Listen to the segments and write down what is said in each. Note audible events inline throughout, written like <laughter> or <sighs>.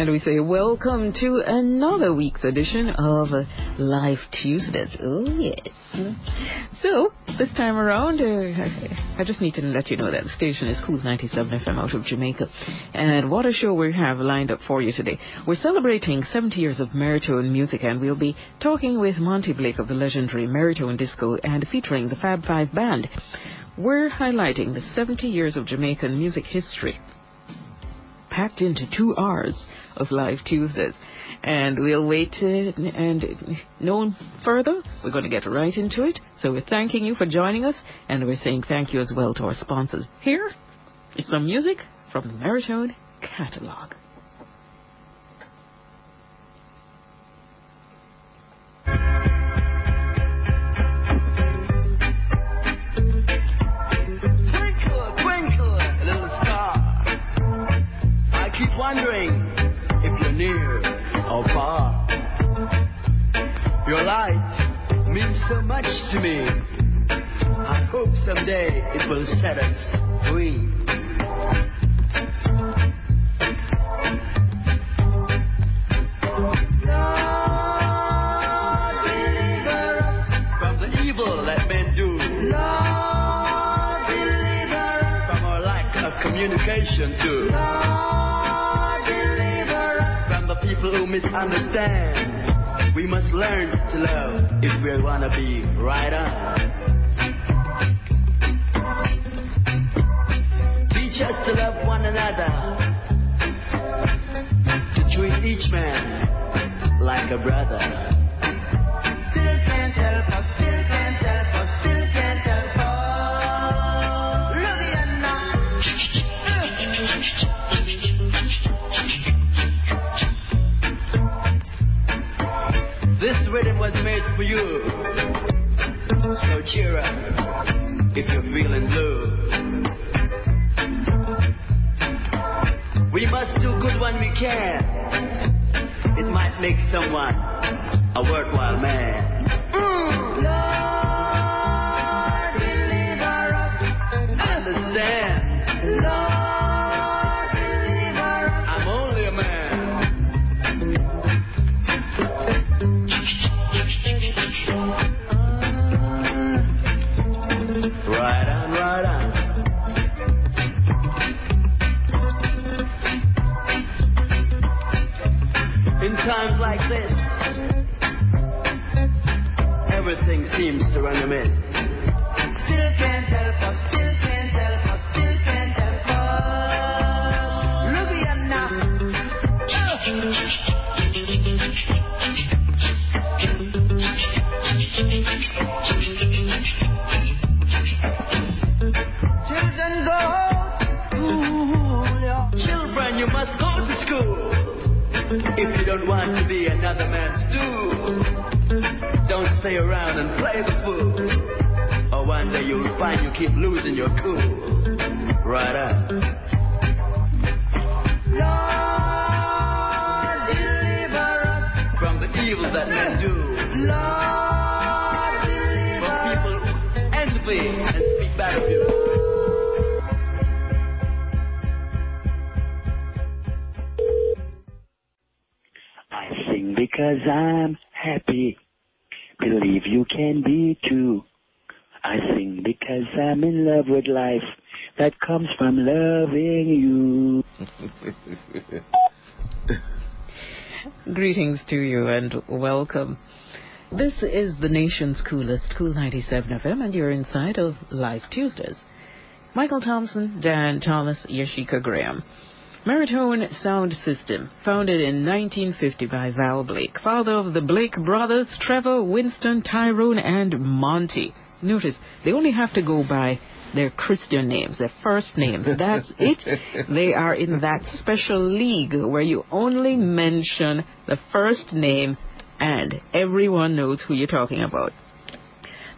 And we say welcome to another week's edition of Live Tuesdays. Oh, yes. So, this time around, uh, I just need to let you know that the station is Cool 97 FM out of Jamaica. And what a show we have lined up for you today. We're celebrating 70 years of Merritone music, and we'll be talking with Monty Blake of the legendary Merritone Disco and featuring the Fab Five Band. We're highlighting the 70 years of Jamaican music history packed into two hours of Live Tuesdays. And we'll wait to, and no further, we're going to get right into it. So we're thanking you for joining us, and we're saying thank you as well to our sponsors. Here is some music from the Merritone catalog. Twinkle, twinkle little star. I keep wondering Your light means so much to me. I hope someday it will set us free. From the evil that men do. From our lack of communication too from the people who misunderstand. We must learn to love if we wanna be right on. Teach us to love one another, to treat each man like a brother. Rhythm was made for you. So cheer up if you're feeling blue. We must do good when we can. It might make someone a worthwhile man. The nation's coolest Cool 97 FM, and you're inside of Live Tuesdays. Michael Thompson, Dan Thomas, Yashika Graham. Merritone Sound System, founded in 1950 by Val Blake, father of the Blake brothers, Trevor, Winston, Tyrone, and Monty. Notice, they only have to go by their Christian names, their first names. That's it. They are in that special league where you only mention the first name and everyone knows who you're talking about.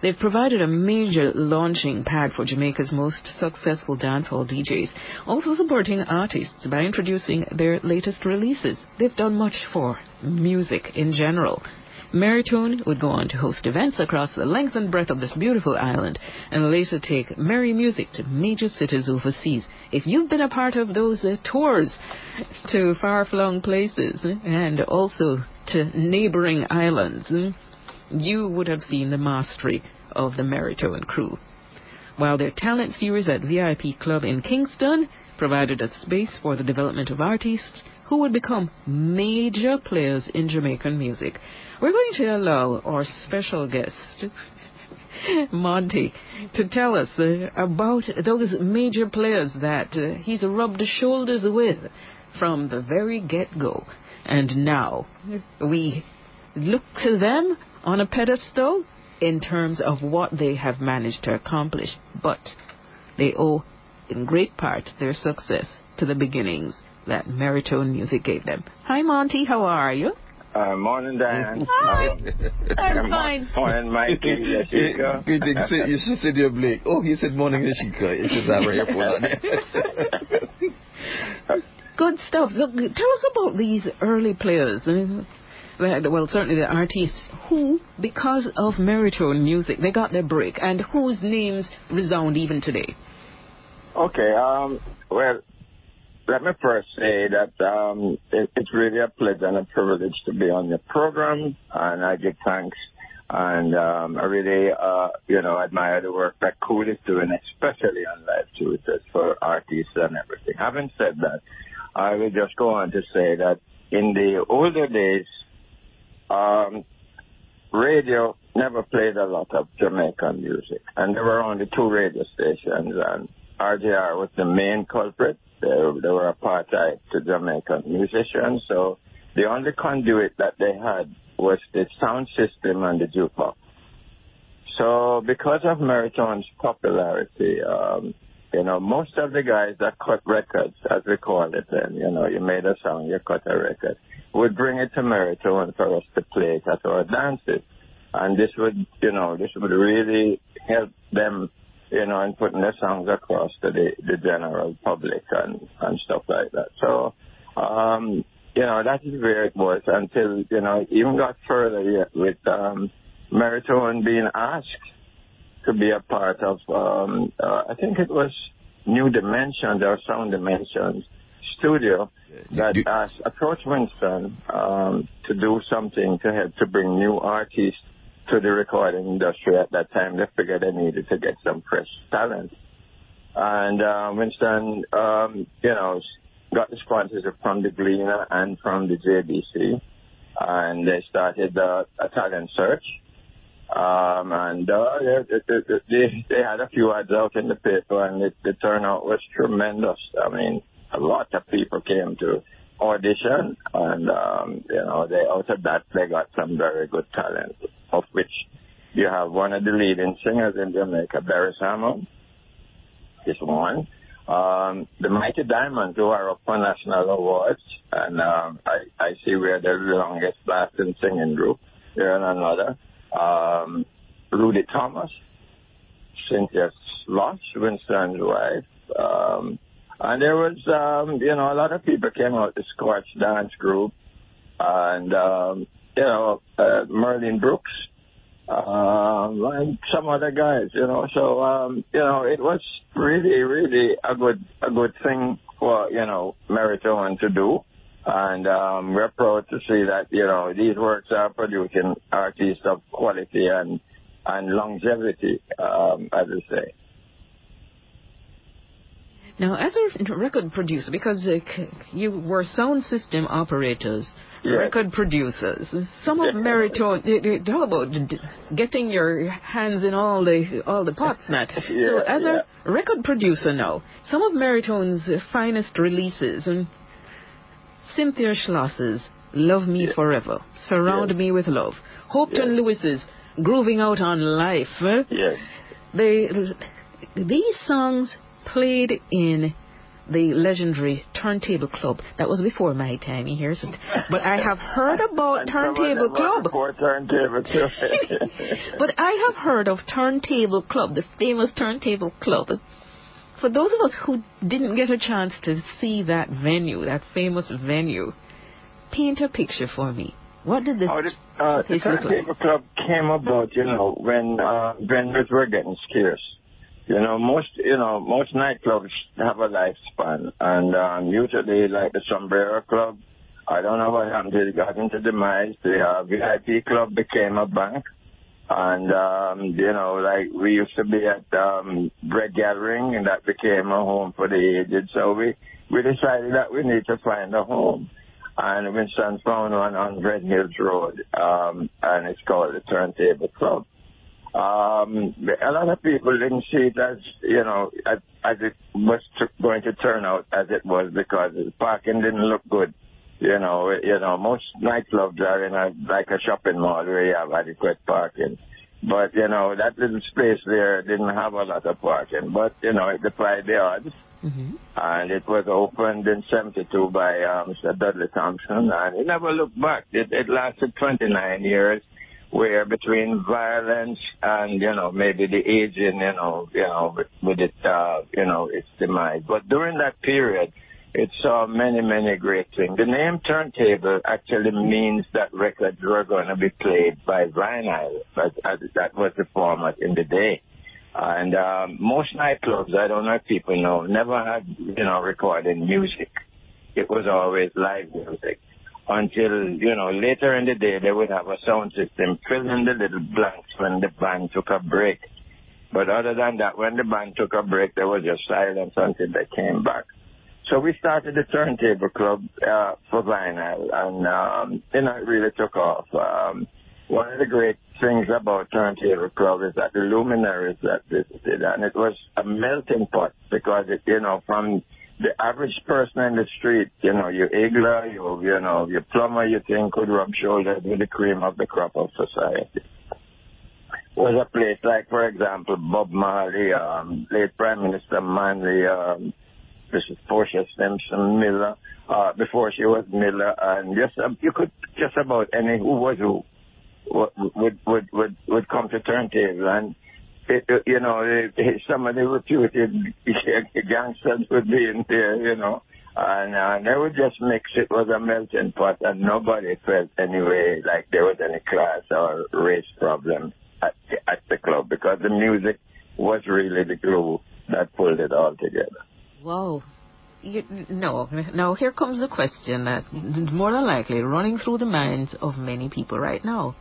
They've provided a major launching pad for Jamaica's most successful dancehall DJs, also supporting artists by introducing their latest releases. They've done much for music in general. Merritone would go on to host events across the length and breadth of this beautiful island and later take merry music to major cities overseas. If you've been a part of those uh, tours to far-flung places eh, and also neighboring islands, you would have seen the mastery of the Merritone crew. While their talent series at VIP Club in Kingston provided a space for the development of artists who would become major players in Jamaican music. We're going to allow our special guest, <laughs> Monty, to tell us uh, about those major players that uh, he's rubbed shoulders with from the very get go. And now we look to them on a pedestal in terms of what they have managed to accomplish, but they owe in great part their success to the beginnings that Merritone music gave them. Hi, Monty. How are you? Uh, morning, Diane. Hi. I'm fine. Morning, Mikey. Jessica. Greetings, you you should say to Blake. Oh, he said morning, Jessica. It's just our airport. <laughs> <laughs> Good stuff. So, tell us about these early players. uh, Well, certainly the artists who, because of Merritone music, they got their break, and whose names resound even today. Okay, um, well, let me first say that um, it, it's really a pleasure and a privilege to be on your program, and I give thanks. And um, I really, uh, you know, admire the work that Cool is doing, especially on Live Tuesdays for artists and everything. Having said that, I will just go on to say that in the older days, um, radio never played a lot of Jamaican music, and there were only two radio stations, and RJR was the main culprit. They, they were apartheid to Jamaican musicians, so the only conduit that they had was the sound system and the jukebox. So because of Merritone's popularity, um, you know, most of the guys that cut records, as we call it then, you know, you made a song, you cut a record, would bring it to Merritone for us to play it at our dances. And this would, you know, this would really help them, you know, in putting their songs across to the, the general public and, and stuff like that. So, um, you know, that is where it was until, you know, even got further yet with, um, Merritone being asked to be a part of, um, uh, I think it was New Dimensions or Sound Dimensions studio that You- asked, approached Winston um, to do something to help to bring new artists to the recording industry at that time. They figured they needed to get some fresh talent. And uh, Winston, um, you know, got the sponsorship from the Gleaner and from the JBC. And they started uh, a talent search. Um, and uh, they, they, they, had a few ads out in the paper, and it, the turnout was tremendous. I mean, a lot of people came to audition, and um, you know, they out of that they got some very good talent, of which you have one of the leading singers in Jamaica, Beres Hammond, is one. Um, the Mighty Diamonds, who are up for national awards, and um, I, I see we're the longest lasting singing group. They're in another. Um, Rudy Thomas, Cynthia Schloss, Winston's wife. Um, and there was, um, you know, a lot of people came out, the Scotch Dance Group, and, um, you know, uh, Merlin Brooks, um, and some other guys, you know. So, um, you know, it was really, really a good, a good thing for, you know, Merritone to do. And um, we're proud to see that, you know, these works are producing artists of quality and, and longevity, um, as I say. Now, as a record producer, because uh, you were sound system operators, Yes. record producers, some of Yes. They talk about getting your hands in all the all the pots, Matt. <laughs> so, as yeah. a record producer now, some of Merritone's finest releases, and Cynthia Schloss's "Love Me Yeah. Forever," "Surround Yeah. Me with Love," Hopeton Yeah. Lewis's "Grooving Out on Life." Yes. they these songs played in the legendary Turntable Club. That was before my time, you hear? But I have heard <laughs> about And some of Turntable Club. Before Turntable too. <laughs> But I have heard of Turntable Club, the famous Turntable Club. For those of us who didn't get a chance to see that venue, that famous venue, paint a picture for me. What did this Oh, this, uh, the like? Turntable Club came about, you know, when uh, vendors were getting scarce. You know, most you know most nightclubs have a lifespan, and um, usually like the Sombrero Club, I don't know what happened. It got into demise. The uh, VIP Club became a bank, and um, you know, like we used to be at um, Bread Gathering, and that became a home for the aged. So we we decided that we need to find a home and Winston found one on Red Hills Road, um, and it's called the Turntable Club. Um, a lot of people didn't see it as, you know, as, as it was t- going to turn out as it was because the parking didn't look good. You know, you know, most nightclubs are in a, like a shopping mall where you have adequate parking. But, you know, that little space there didn't have a lot of parking. But, you know, it defied the odds hmm and it was opened in 72 by uh, Mr. Dudley Thompson, and it never looked back. It, it lasted 29 years, where between violence and, you know, maybe the aging, you know, you know, with, with it, uh, you know, its demise. But during that period, it saw many, many great things. The name turntable actually means that records were going to be played by vinyl, but uh, that was the format in the day. And um, most nightclubs, I don't know if people know, never had, you know, recording music. It was always live music. Until, you know, later in the day, they would have a sound system filling the little blanks when the band took a break. But other than that, when the band took a break, there was just silence until they came back. So we started the Turntable Club uh, for vinyl, and um, it really took off. Um, one of the great things about Turntable Club is that the luminaries that visited, and it was a melting pot because it, you know, from the average person in the street, you know, your Igla, your, you know, your plumber, you think could rub shoulders with the cream of the crop of society. Was a place like, for example, Bob Marley, um, late Prime Minister Manley, um, Mrs. Portia Simpson Miller, uh, before she was Miller, and just uh, you could just about any who was who would would would would come to turntable and it, you know it, some of the reputed <laughs> gangsters would be in there you know and uh, they would just mix it was a melting pot and nobody felt anyway like there was any class or race problem at the, at the club because the music was really the glue that pulled it all together. Wow. You, no, here comes the question that more than likely running through the minds of many people right now.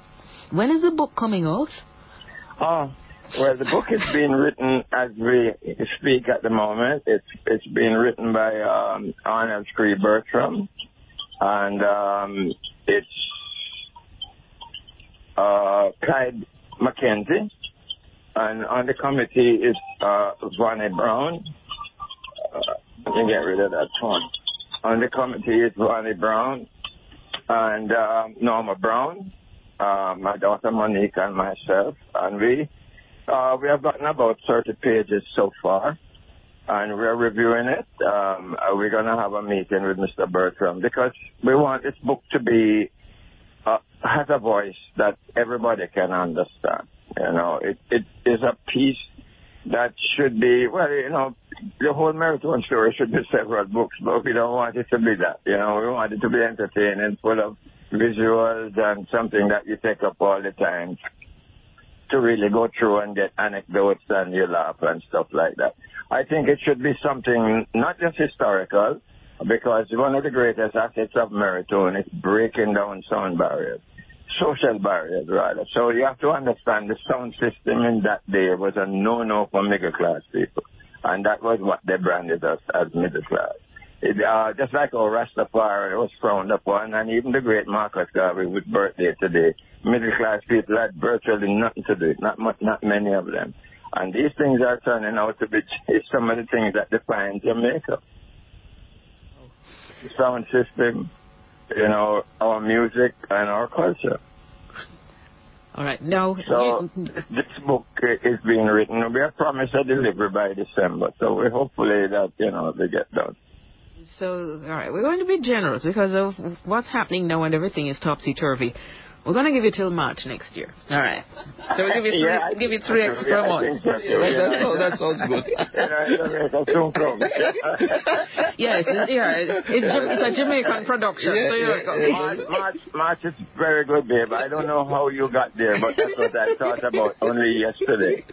When is the book coming out? Oh, well, the book is being written as we speak at the moment. It's it's being written by um, Arnold Scree Bertram, and um, it's uh, Clyde McKenzie, and on the committee is uh, Vonnie Brown. Uh, me get rid of that one. On the committee is Vonnie Brown and um, Norma Brown uh, my daughter Monique and myself, and we uh, we have gotten about 30 pages so far, and we're reviewing it. Um, we're going to have a meeting with Mr. Bertram because we want this book to be uh, has a voice that everybody can understand. You know, it it is a piece that should be well, you know, the whole Merritone story should be several books, but we don't want it to be that. You know, we want it to be entertaining, full of visuals and something that you take up all the time to really go through and get anecdotes and you laugh and stuff like that. I think it should be something not just historical, because one of the greatest assets of Merritone is breaking down sound barriers, social barriers rather. So you have to understand the sound system in that day was a no-no for middle class people, and that was what they branded us as middle class. It, uh, just like our Rastafari was frowned upon, and even the great Marcus Garvey with birthday today, middle class people had virtually nothing to do, not much, not many of them. And these things are turning out to be some of the things that define Jamaica. The sound system, you know, our music and our culture. All right. No. So <laughs> this book is being written. We have promised a delivery by December, so we hopefully that you know they get done. so all right, we're going to be generous because of what's happening now and everything is topsy turvy. We're gonna give you till March next year. All right. So we'll give you three, Yeah, give you three extra yeah, months. so, yeah. that, sounds, that sounds good. You know, Jamaica soon come. Yes, it's, yeah, it's, it's a Jamaican production. Yeah, so yeah, yeah. March, March, March is very good, babe. I don't know how you got there, but that's what I thought about only yesterday.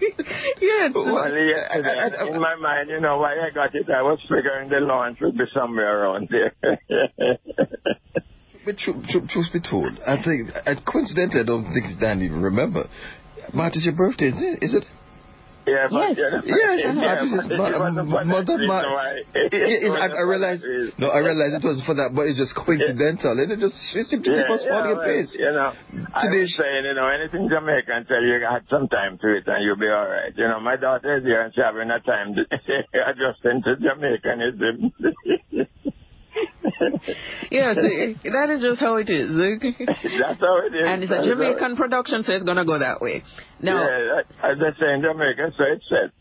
yes. Only yesterday. In my mind, you know, why I got it, I was figuring the launch would be somewhere around there. <laughs> But truth, truth, truth be told, I think, and coincidentally, I don't think Dan even remember. March is your birthday, isn't it? Is it? yeah, but, Yes. you know, Yes, yeah, I think it's but Ma- it wasn't for that Mother reason Ma- why. <laughs> It- it- it's- I, wasn't I realized. No, I realized it wasn't for that, but it's just coincidental. And it just it's simply Yeah, was yeah, falling in well, place. You know, I Today- was saying, you know, anything Jamaican tell you, you had some time to it and you'll be all right. You know, my daughter is here and she's having a time to <laughs> adjusting to Jamaicanism. <laughs> <laughs> Yes, that is just how it is. <laughs> That's how it is. and it's a Jamaican production, so it's gonna go that way. Now, Yeah, that- as they say in Jamaica, so it's said.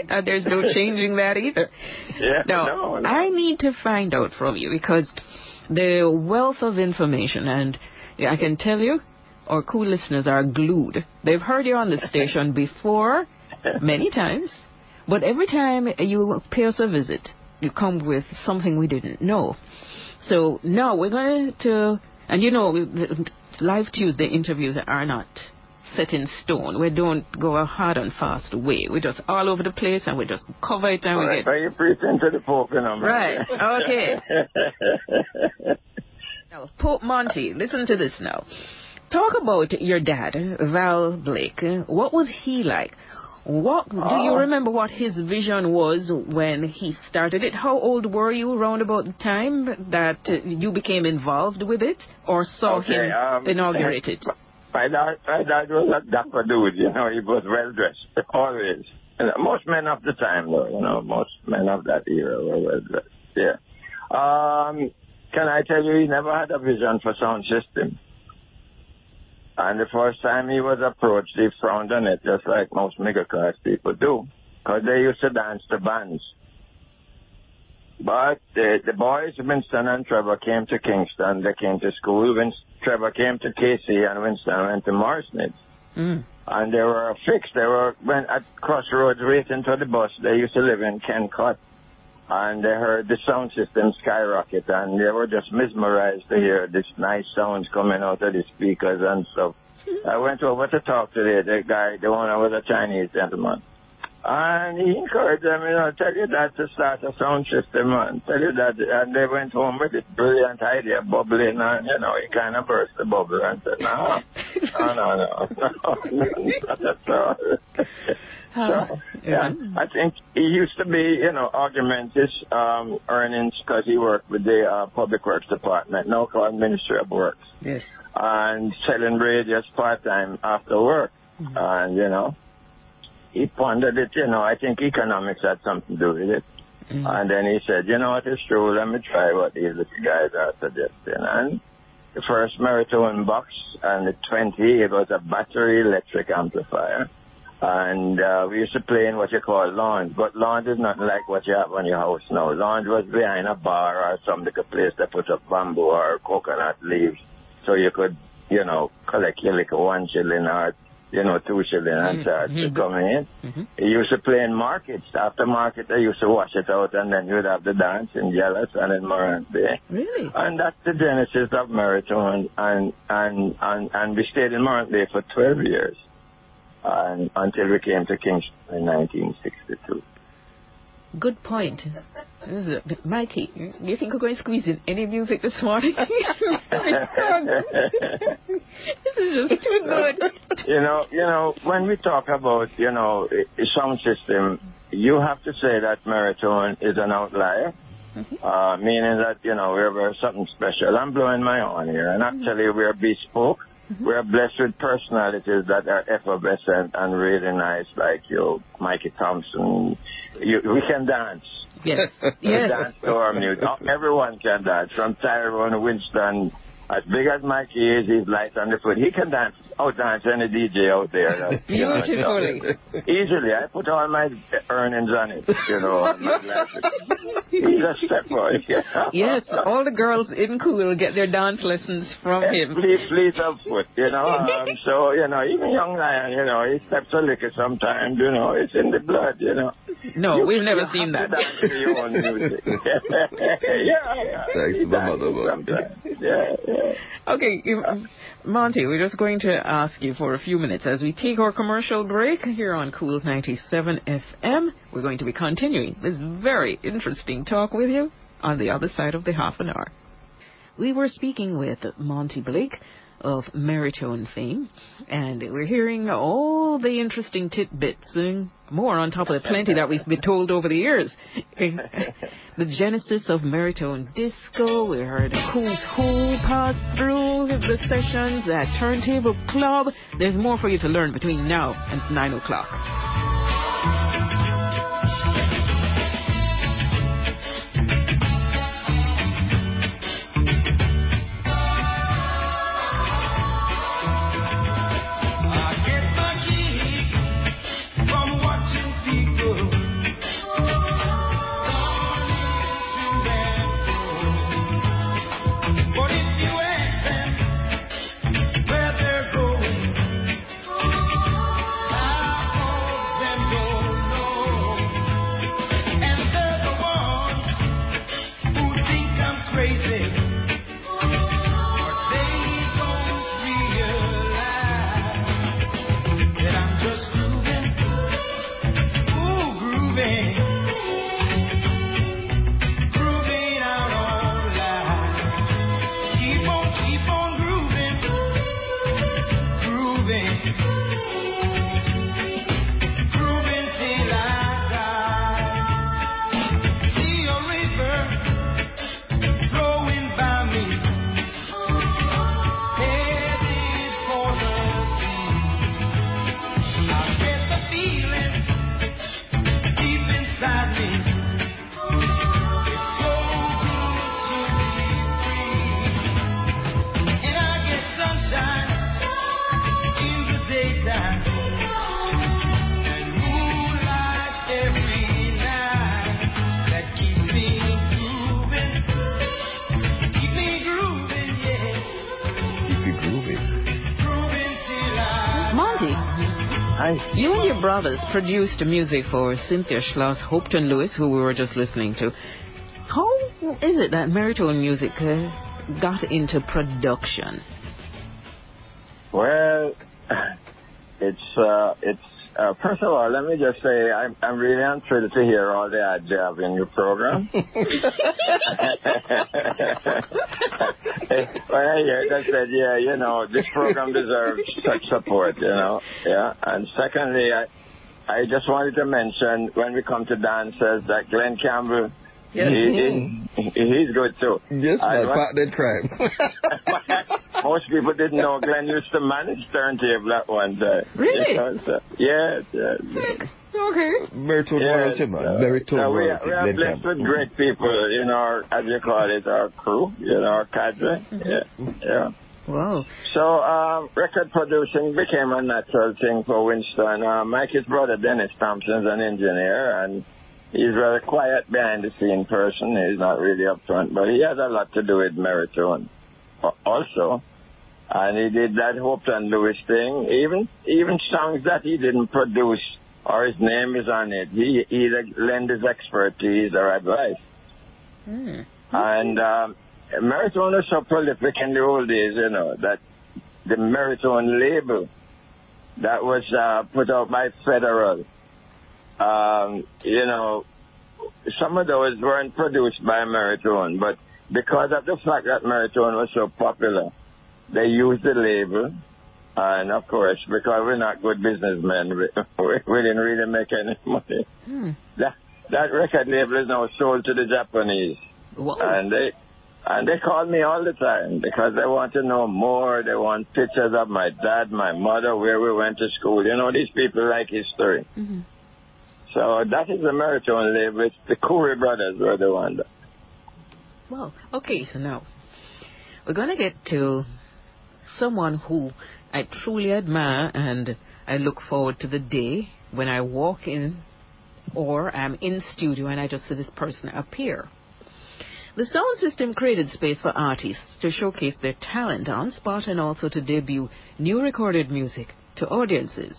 and <laughs> uh, there's no changing that either. yeah, Now, no, no. I need to find out from you because the wealth of information, and I can tell you, our cool listeners are glued. They've heard you on the station before, many times, but every time you pay us a visit, you come with something we didn't know. So now we're going to, and you know, live Tuesday interviews are not set in stone. We don't go a hard and fast way. We're just all over the place and we just cover it and we Right, get but you preaching to the Pope, you know. Right, okay. <laughs> Now, Pope Monty, listen to this now. Talk about your dad, Val Blake. What was he like? What do you remember what his vision was when he started it? How old were you around about the time that uh, you became involved with it or saw Okay, him um, inaugurate it? <laughs> My dad, my dad was a dapper dude, you know, he was well dressed, always. You most men of the time, though, you know, most men of that era were well dressed, yeah. Um, can I tell you, he never had a vision for sound system. And the first time he was approached, he frowned on it, just like most middle class people do, because they used to dance to bands. But the, the boys, Winston and Trevor, came to Kingston. They came to school. Winston, Trevor came to KC, and Winston went to Morrison's. Mm. And they were fixed. They were went at Crossroads waiting for the bus. They used to live in Kencot. And they heard the sound system skyrocket, and they were just mesmerized to hear this nice sounds coming out of the speakers and stuff. Hmm. I went over to talk to the, the guy, the owner was a Chinese gentleman. And he encouraged them, you know, tell your dad to start a sound system and tell your dad. And they went home with this brilliant idea, bubbling, and, you know, he kind of burst the bubble and said, no, no, no, no, no, that's all. <laughs> So, yeah, I think he used to be, you know, augment his um, earnings because he worked with the uh, Public Works Department, now called Ministry of Works, Yes. and selling radios part-time after work. And, you know, he pondered it, you know, I think economics had something to do with it. Mm. And then he said, you know what, it's true, let me try what these little guys are suggesting. And the first Merritone box and the 20, it was a battery electric amplifier. And uh, we used to play in what you call lounge, but lounge is not like what you have on your house now. Lounge was behind a bar or some little place that put up bamboo or coconut leaves, so you could, you know, collect your little one shilling or, you know, two shilling and start to Mhm. come in. Mhm. He used to play in markets. After market, they used to wash it out, and then you'd have the dance in Yallahs and in Morant Bay. Really? And that's the genesis of Merritone, and and and and we stayed in Morant Bay for 12 years, and until we came to Kingston in 1962. Good point. This is a- Mikey, do you think we're going to squeeze in any music this morning? this is just too good. you know, you know, when we talk about you know sound system, you have to say that Merritone is an outlier. Uh, meaning that, you know, we're, we're something special. I'm blowing my horn here, and actually we're bespoke. Mm-hmm. We're blessed with personalities that are effervescent and really nice, like you, Mikey Thompson. You, we can dance. Yes. <laughs> Yes. dance to our music. Everyone can dance, from Tyrone, Winston, as big as Mikey is, he's light on the foot. He can dance, out dance any DJ out there. uh, you know, Beautifully. Easily. I put all my earnings on it, you know. and my glasses. He's a step boy. <laughs> Yes, all the girls in Cool get their dance lessons from him. Please, please of foot, you know. <laughs> Um, so, you know, even young lion, you know, he steps a liquor sometimes, you know. It's in the blood, you know. No, You- we've never you seen have that. to dance to your own <laughs> music. yeah, yeah. Thanks to my mother. Yeah, yeah. Okay, you- Monty, we're just going to ask you for a few minutes as we take our commercial break here on Cool 97 FM. We're going to be continuing this very interesting talk with you on the other side of the half an hour. We were speaking with Monty Blake of Merritone fame, and we're hearing all the interesting tidbits and more on top of the plenty that we've been told over the years. <laughs> the genesis of Merritone Disco, we heard Who's Who pass through the sessions at Turntable Club. There's more for you to learn between now and 9 o'clock. Hi. you and your brothers produced music for Cynthia Schloss, Hopeton Lewis, who we were just listening to. How is it that Merritone Music uh, got into production? Well, <sighs> it's uh, it's uh, first of all, let me just say I'm I'm really thrilled to hear all the ad job in your program. <laughs> <laughs> when I hear it, I said, yeah, you know, this program deserves such support, you know, yeah. And secondly, I I just wanted to mention when we come to dances that Glenn Campbell, Yes. he, he, he's good too. Yes, my And what- partner crime. <laughs> most people didn't know Glenn used to manage turntable at one time. Really? You know, yes, yes. yes. Okay. Merritone Yes, royalty, man. uh, Merritone so we, are- royalty. we are blessed Campbell. with great people, you know, our, as you call it, our crew, you know, our cadre. Yeah, yeah. Wow. So um, record producing became a natural thing for Winston. Uh, Mikey's brother Dennis Thompson's an engineer, and he's a very quiet behind the scene person. He's not really upfront, but he has a lot to do with Merritone also. And he did that Hopeton Lewis thing. Even even songs that he didn't produce or his name is on it, he either lend his expertise or advice. Hmm. And um, Merritone was so prolific in the old days, you know, that the Merritone label that was uh, put out by Federal, um, you know, some of those weren't produced by Merritone, but because of the fact that Merritone was so popular, they used the label. And of course, because we're not good businessmen, we, <laughs> we didn't really make any <laughs> money. Hmm. That, that record label is now sold to the Japanese Wow. and they and they call me all the time because they want to know more. They want pictures of my dad, my mother, where we went to school. You know, these people like history. hmm So that is the Merritone label. It's the Khouri brothers were the one. That, Wow. Okay, so now we're going to get to someone who I truly admire and I look forward to the day when I walk in or I'm in studio and I just see this person appear. The sound system created space for artists to showcase their talent on spot and also to debut new recorded music to audiences.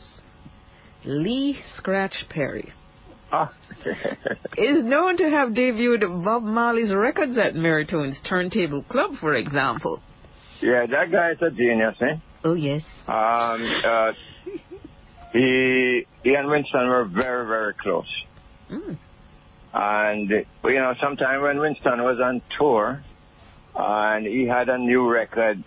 Lee Scratch Perry. <laughs> is known to have debuted Bob Marley's records at Merritone's Turntable Club, for example. yeah, that guy is a genius, eh? Oh, yes. Um, uh, he, he and Winston were very, very close. Mm. And, you know, sometime when Winston was on tour and he had a new record,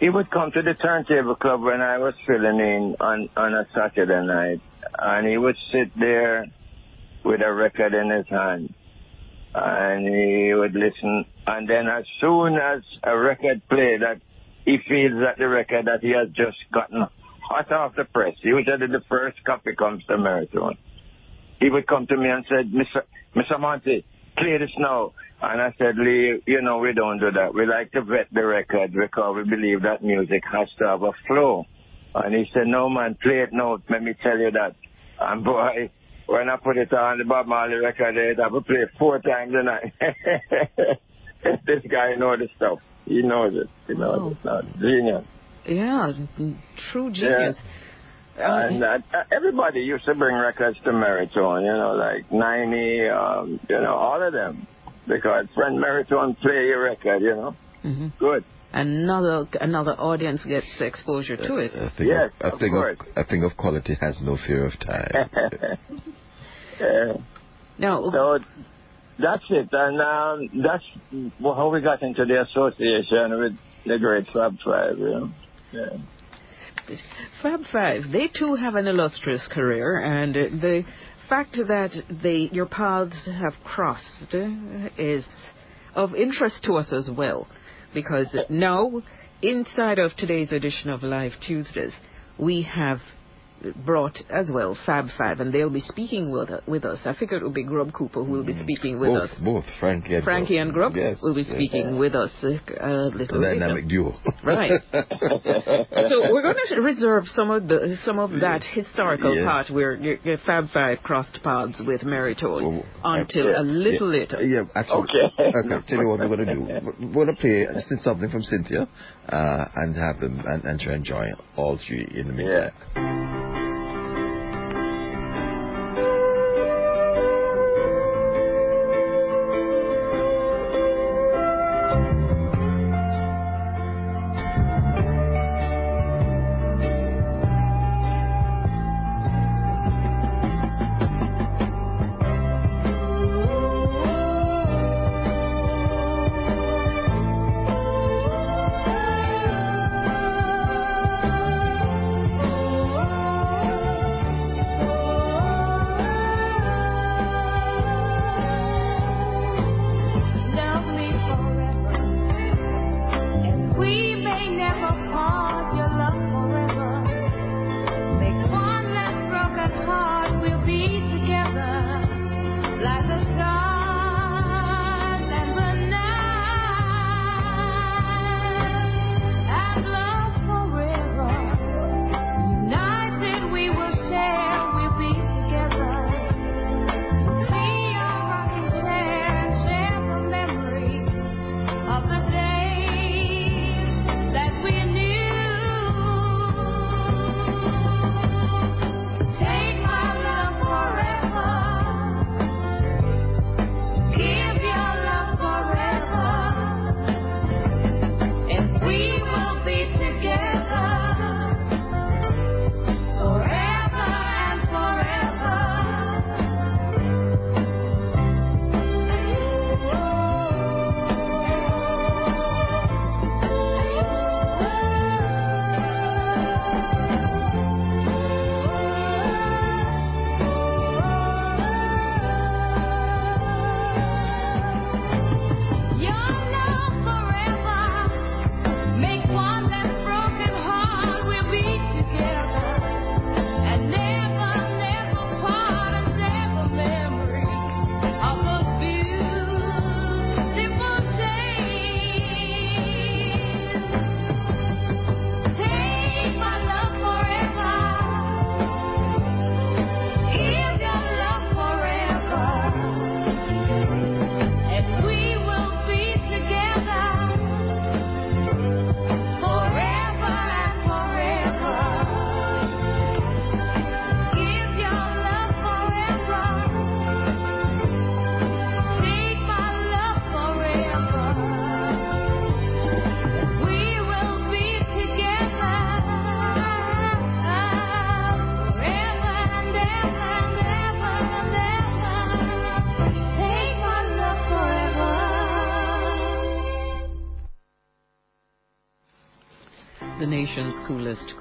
he would come to the turntable club when I was filling in on, on a Saturday night. And he would sit there with a record in his hand. And he would listen. And then as soon as a record played that he feels that the record that he has just gotten hot off the press, usually the first copy comes to Merritone he would come to me and said, Mr. Mr. Monty, play this now. And I said, Lee, you know, we don't do that. We like to vet the record because we believe that music has to have a flow. And he said, no, man, play it now. Let me tell you that. And boy, when I put it on the Bob Marley record, I would play it four times a night. <laughs> this guy knows the stuff. He knows it. He knows Wow. it. Genius. Yeah, mm, true genius. And uh, everybody used to bring records to Merritone, you know, like 90, um, you know, all of them. Because when Merritone play your record, you know, hmm good. Another another audience gets exposure to it. A thing, Yes, of, a, of thing course. of, a thing of quality has no fear of time. <laughs> Uh, Now, so that's it. And um, that's how we got into the association with the great Fab Five, you know. Yeah. Fab Five, they too have an illustrious career, and uh, the fact that they your paths have crossed is of interest to us as well, because now inside of today's edition of Live Tuesdays, we have brought as well Fab Five, and they'll be speaking with with us. I figured it would be Grub Cooper who will be speaking with both, us. both Frankie and Frankie and Grub Yes, will be yes. speaking with us uh, a The little later. dynamic duo. Right. <laughs> so we're going to reserve some of the some of that historical Yes. part where your, your Fab Five crossed paths with Merritone Well, until yeah. a little later. Yeah, actually. Okay. Okay, tell you what we're going to do. We're going to play something from Cynthia uh, and have them and, and to enjoy all three in the meantime. Thank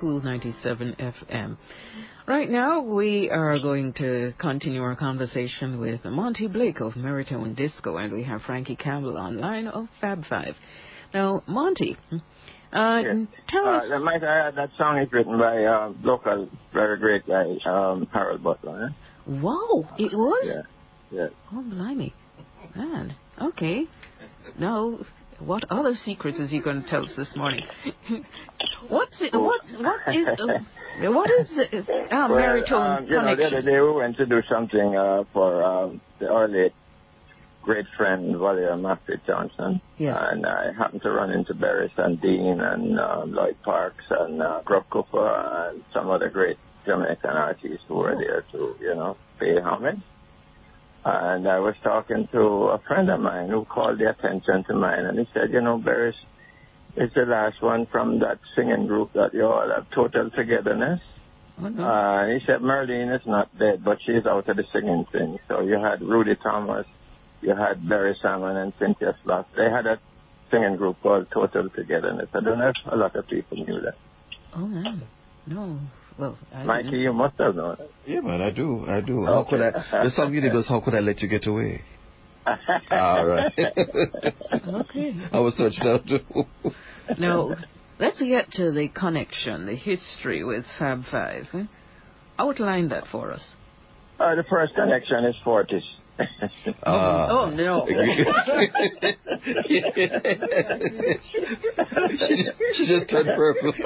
Cool 97 FM. Right now, we are going to continue our conversation with Monty Blake of Merritone Disco, and we have Frankie Campbell online of Fab Five. Now, Monty, uh, Yeah. tell us. Uh, might add, that song is written by uh, local, very great guy, um, Harold Butler. Eh? Wow, it was? Yeah, yeah. Oh, blimey. Man, okay. Now, what other secrets is he going to tell us this morning? What's it, what, what is, uh, what is uh, Well, Merritone um, you know, the other connection? day we went to do something uh, for um, the, early great friend, Valeria Maffey Johnson. Yes. And I happened to run into Barry Sandine and uh, Lloyd Parks and uh, Grub Cooper and some other great Jamaican artists who were there to, you know, pay homage. And I was talking to a friend of mine who called the attention to mine, and he said, you know, Barry is the last one from that singing group that you all have, Total Togetherness. Oh, no. Uh, he said Merlene is not dead, but she's out of the singing thing. So you had Rudy Thomas, you had Barry Salmon and Cynthia Schloss. They had a singing group called Total Togetherness. I don't know if a lot of people knew that. oh, man. No. Well, I Mikey, didn't- you must have known. Yeah, man, I do. I do. How could I? The song you did How Could I Let You Get Away? All <laughs> right. <laughs> Okay. I was searching out too. Now, let's get to the connection, the history with Fab Five. Outline that for us. Uh, the first connection is Fortis. Uh, oh, no. <laughs> <laughs> she, she just turned purple. <laughs>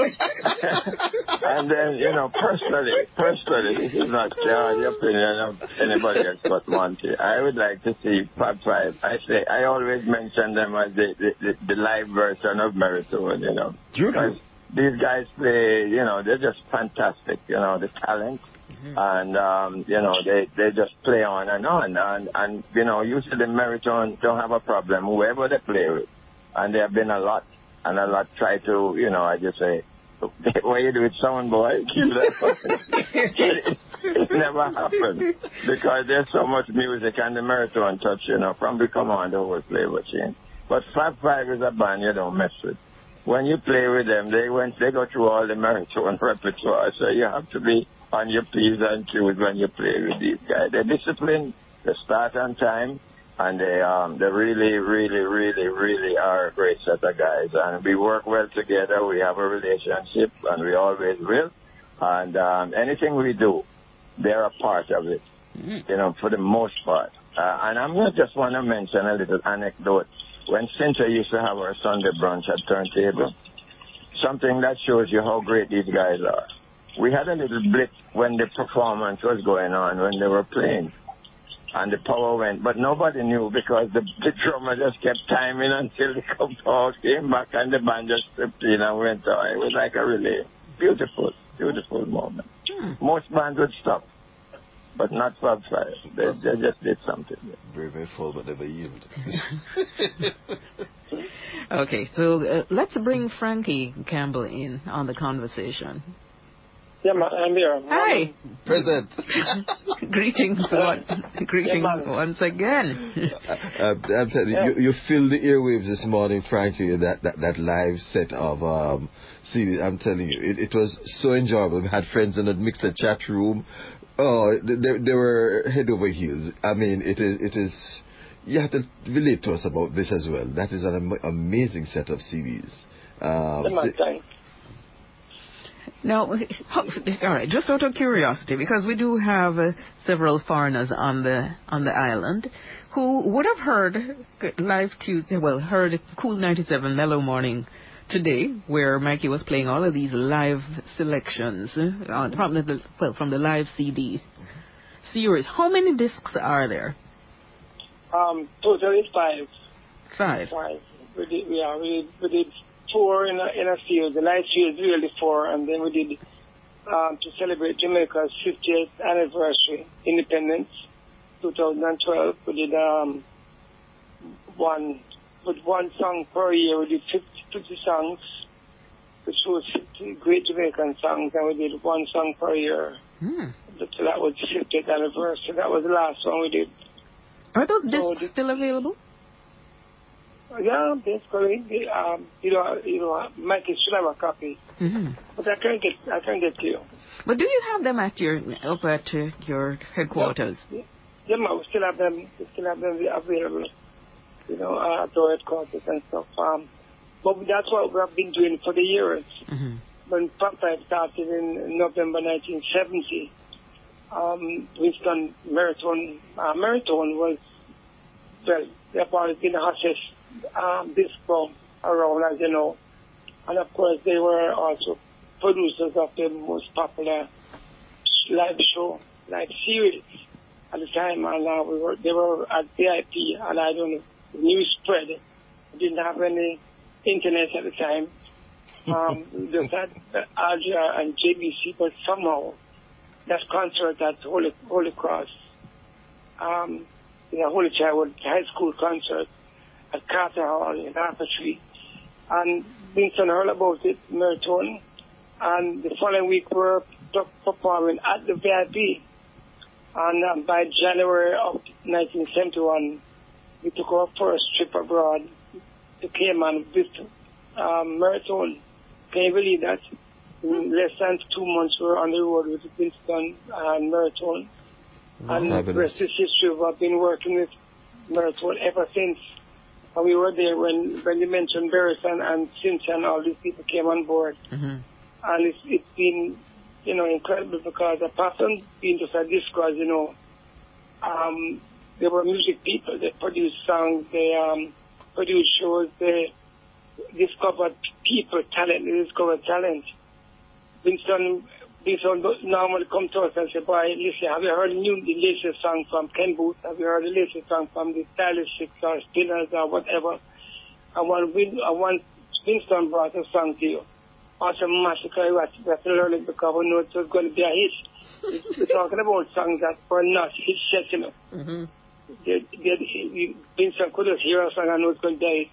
and then, you know, personally, personally, this is not uh, the opinion of anybody else but Monty. I would like to see Fab Five. I say, I always mention them as the, the, the, the live version of Merritone, you know. Because these guys play, you know, they're just fantastic, you know, the talent. And, um, you know, they, they just play on and on. And, and, you know, usually Merritone don't have a problem, whoever they play with. And there have been a lot. And a lot try to, you know, I just say, what you do with someone, boy? <laughs> It never happened. Because there's so much music and the Merritone touch, you know, from the whole flavor change. But Fab Five is a band you don't mess with when you play with them, they went, they go through all the Merritone <laughs> repertoire, so you have to be on your P's and Q's when you play with these guys. They're disciplined, they start on time, and they, um, they really, really, really, really are a great set of guys. And we work well together, we have a relationship, and we always will. And, um, anything we do, they're a part of it, you know, for the most part. Uh, and I'm to just want to mention a little anecdote when Cynthia used to have her Sunday brunch at Turntable, something that shows you how great these guys are. We had a little blip when the performance was going on, when they were playing, and the power went, but nobody knew because the, the drummer just kept timing until the <laughs> power came back and the band just stepped in and went on. It was like a really beautiful, beautiful moment. Most bands would stop, but not Fab Five. They, they just did something. Very, very full, but never yield. <laughs> Okay, so uh, let's bring Frankie Campbell in on the conversation. Yeah, I'm here. Hi. Present. <laughs> greetings, one, greetings man. once again. Uh, I'm telling you, you, you filled the airwaves this morning, frankly, that, that, that live set of um, series. I'm telling you, it, it was so enjoyable. We had friends in the mixed chat room. Oh, they, they they were head over heels. I mean, it is, it is, you have to relate to us about this as well. That is an am- amazing set of series. Um, Yeah, so- thanks. Now, <laughs> all right, just out of curiosity, because we do have uh, several foreigners on the on the island who would have heard live Tuesday, well, heard Cool 97 Mellow Morning today, where Mikey was playing all of these live selections uh, on, from the well from the live CD series. How many discs are there? Um, total is five. Five. Five. We did, are, we, we did four in a, in a field. The night field really four, and then we did um, to celebrate Jamaica's 50th anniversary, independence, 2012. We did um, one with one song per year. We did 50, 50 songs, which was 50 great Jamaican songs, and we did one song per year. Hmm. So that was the 50th anniversary. That was the last one we did. Are those So discs still available? Yeah, basically, um, you know, you know, Mikey should have a copy, Mm-hmm. but I can't get, I can't get to you. But do you have them at your up at your headquarters? Yeah, man, we still have them, we still have them available, you know, uh, at our headquarters and stuff. Um, but that's what we have been doing for the years. Mm-hmm. When Papa started in November 1970, um, Winston Merritone, uh, Merritone was, well, they've always been the hottest um, disco around, as you know. And of course, they were also producers of the most popular live show, live series at the time. And uh, we were, they were at VIP, and I don't know, the news spread. We didn't have any internet at the time. Um, <laughs> we just had RJR and JBC, but somehow that concert at Holy, Holy Cross, um, know, Holy Child High School concert Carter Hall in Street. And Vincent heard about it, Merritone, and the following week we were performing at the VIP. And um, by January of 1971, we took our first trip abroad to Cayman with um, Merritone. Can you believe that? In less than two months, we were on the road with Winston and Merritone. And the rest is history. We've been working with Merritone ever since. And we were there when, when you mentioned Barrison and Cynthia and all these people came on board. Mm-hmm. And it's, it's been, you know, incredible because apart from being just a disco, as you know, um, they were music people. They produced songs, they um, produced shows, they discovered people, talent, they discovered talent. Winston, Winston normally come to us and say, boy, listen, have you heard the new, latest song from Ken Boothe? Have you heard the latest song from the Stylistics or Spinners or whatever? And when, Win, and when Winston brought a song to you, Awesome Massacre, we have to- learn it because we know it was going to be a hit. We're talking about songs that were not hit yet, you know. Mm-hmm. They, they, Vincent could just hear a song and know it's going to be a hit.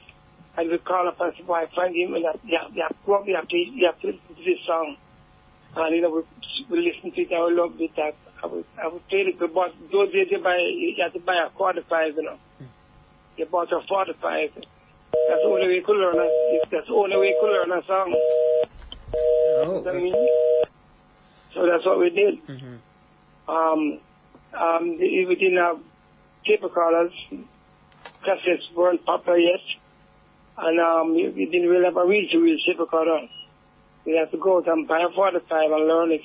And we call up and say, boy, find him, and yeah, yeah, you have to, you have to listen to this song. And, you know, we, we listen to it, I would love it, that, I would, I would play it, but those days you buy, you have to buy a quarter five, you know. You bought a 45. That's the only way you could learn a, that's the only way you could learn a song. You know I mean? So that's what we did. Mm-hmm. Um, um, we didn't have tape recorders. Cassettes weren't popular yet. And um, we didn't really have a real to real tape recorder. We have to go out and buy a 45 and learn it.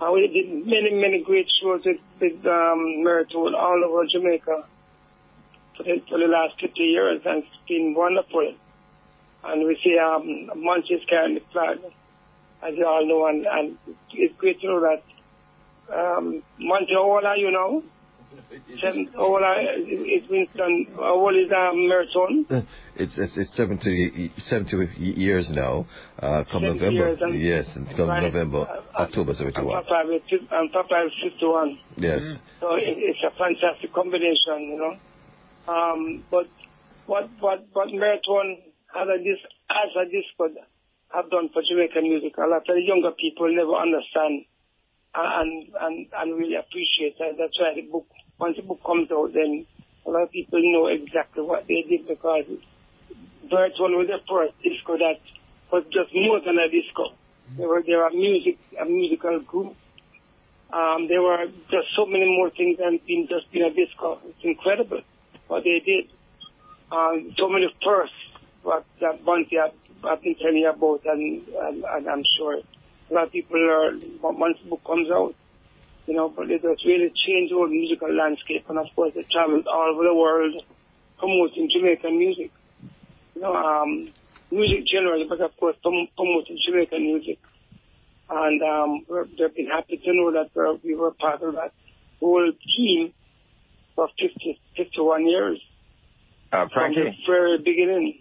And we did many, many great shows with, with um, all over Jamaica for the, for the last 50 years, and it's been wonderful. And we see um, Munch is carrying the flag, as you all know, and, and it's great to know that um, Munch, how old are you now? Seven, how old are It's Winston, how old is um, Merritone? It's it's, it's 70, 70 years now. Uh, come November, and- yes, and come Right. November, Uh, uh, October And seventy one. Papa is fif- and Papa is 51. Yes. So it, it's a fantastic combination, you know. Um, but what what what Merritone as a dis as a disco have done for Jamaican music, a lot of the younger people never understand and and and really appreciate that. That's why the book once the book comes out, then a lot of people know exactly what they did because Merritone was the first disco that was just more than a disco. They were they were music a musical group um, there were just so many more things than being just being a disco. It's incredible what they did. Um, so many firsts what that Bunty have, have been telling you about, and, and, and I'm sure a lot of people are, once the book comes out, you know, but it has really changed the whole musical landscape, and of course it traveled all over the world promoting Jamaican music. You know, um, music generally, but of course promoting Jamaican music and um, we're, they've been happy to know that we're, we were part of that whole team for 50, 51 years Uh, from the very beginning.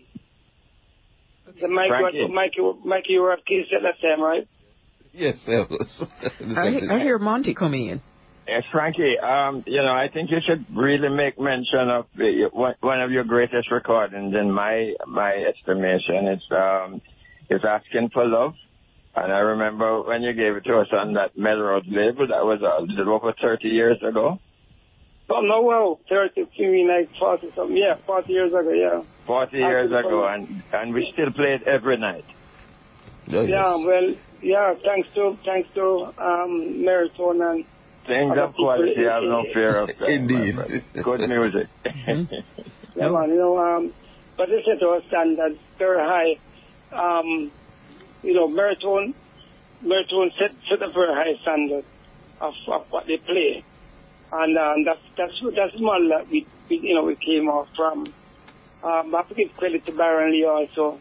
The Mike, Frankie. Mikey, Mikey, you were at Case at that time, right? Yes. <laughs> yes. I, I hear Monty coming in. Yes, Frankie, um, you know, I think you should really make mention of the, one one of your greatest recordings in my my estimation. It's um, it's asking for love, and I remember when you gave it to us on that Melrose label. That was a little over thirty years ago. don't know well, 30, maybe like 40 something. Yeah, 40 years ago, yeah. 40 years ago, and, and we still play it every night. Oh, yes. Yeah, well, yeah, thanks to, thanks to, um, Merritone and Things of quality, I have no fear of <laughs> that. Indeed. Good music. mm-hmm. <laughs> yeah, man, you know, um, but they set our standards very high. Um, you know, Merritone, Merritone set, set a very high standard of, of what they play. And um, that's that's that's model that we, we you know we came off from. Um, I have to give credit to Byron Lee also.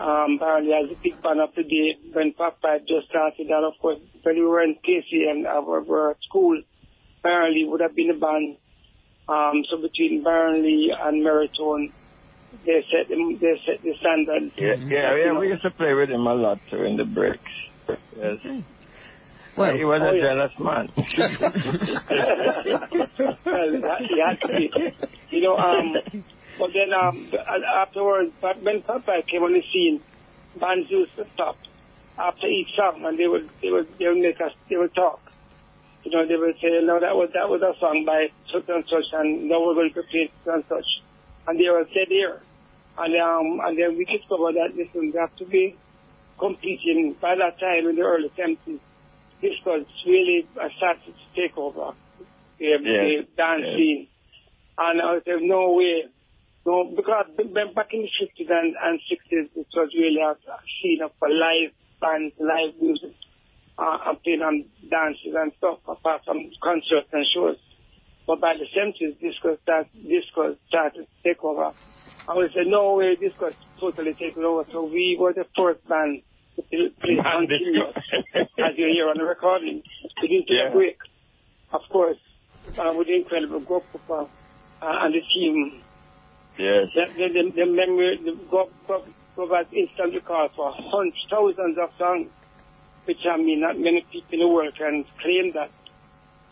Um, Byron Lee has a big band up today when Papa just started. And of course, when we were in Casey and our, our school, Byron Lee would have been a band. Um, so between Byron Lee and Merritone, they set them, they set the standard. Yeah, yeah, yeah. We used to play with him a lot too in the breaks. Yes. Well, he was oh, a yeah. jealous man. <laughs> <laughs> well, he had to be. You know, um, but then um, afterwards, when Papa came on the scene, bands used to stop after each song, and they would they would they would make us they would talk. You know, they would say, no, that was that was a song by such and such, and now we're going to play such and such, and they would say there, and um, and then we discovered that listen, they have to be competing by that time in the early 70s this was really I started to take over the, yeah. the dance yeah. scene. And I was there, no way. No, because back in the 50s and, and 60s, it was really a, scene of live bands, live music, uh, and playing on dances and stuff, apart from concerts and shows. But by the 70s, disco, start, disco started to take over. I would say, no way, disco totally taken over. So we were the first band to please <laughs> continue <laughs> as you hear on the recording. We didn't take yeah. a break, of course, uh, with the incredible group of, uh, and the team. Yes. The, the, the, the memory, the go, go, go back instant recall for hundreds, thousands of songs, which I mean, not many people in the world can claim that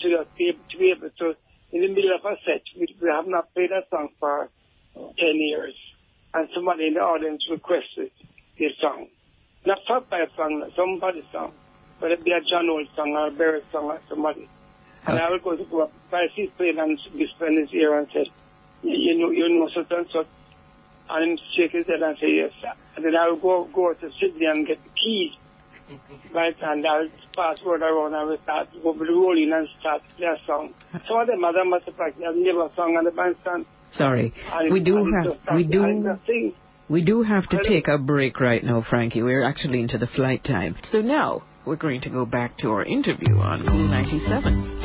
to, be, to be able to, in the middle of a set, we, we have not played that song for 10 years, and somebody in the audience requested this song. Not by a song, somebody's song. Whether it be a John Old song or a Barry song or somebody. And I would go to go up, by his playing and whisper in his ear and say, you know, you know such and such. And him shake his head and say, yes. And then I would go, go to Sydney and get the keys. <laughs> right, and I'll pass word around and we start go with the rolling and start to play a song. Some of them, other matter fact, they have never sung on the bandstand. Sorry. And, we do have, we do. We do have to take a break right now, Frankie. We're actually into the flight time. So now we're going to go back to our interview on Cool 97.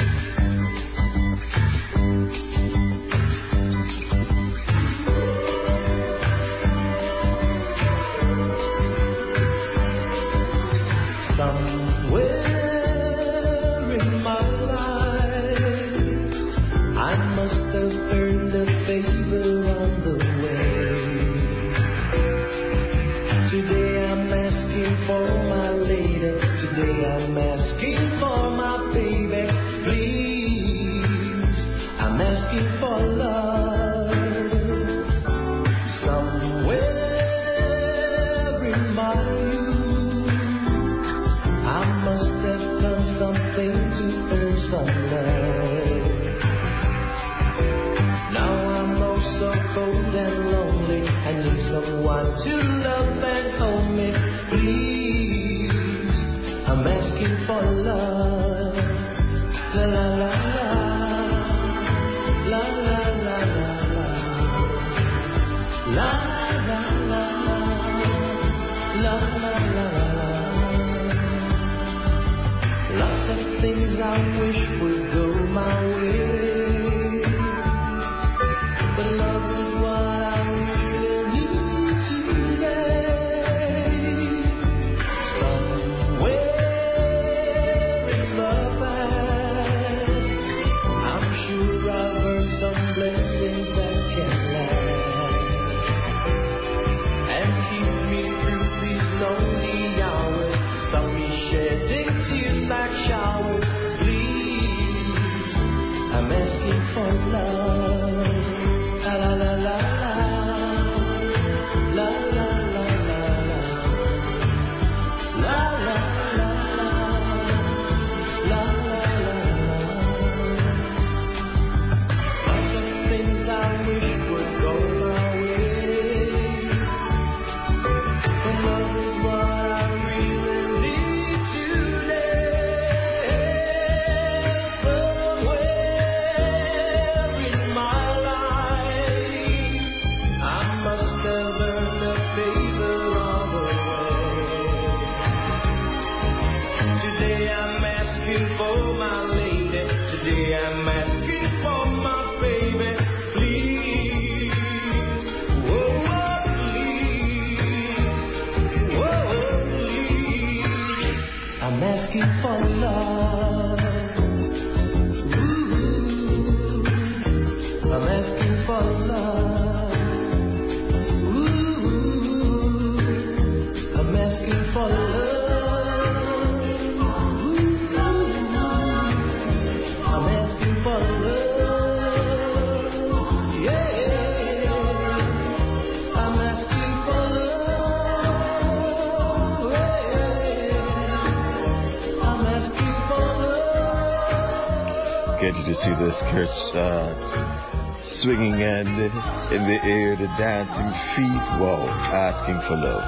The dancing feet. Wow, asking for love.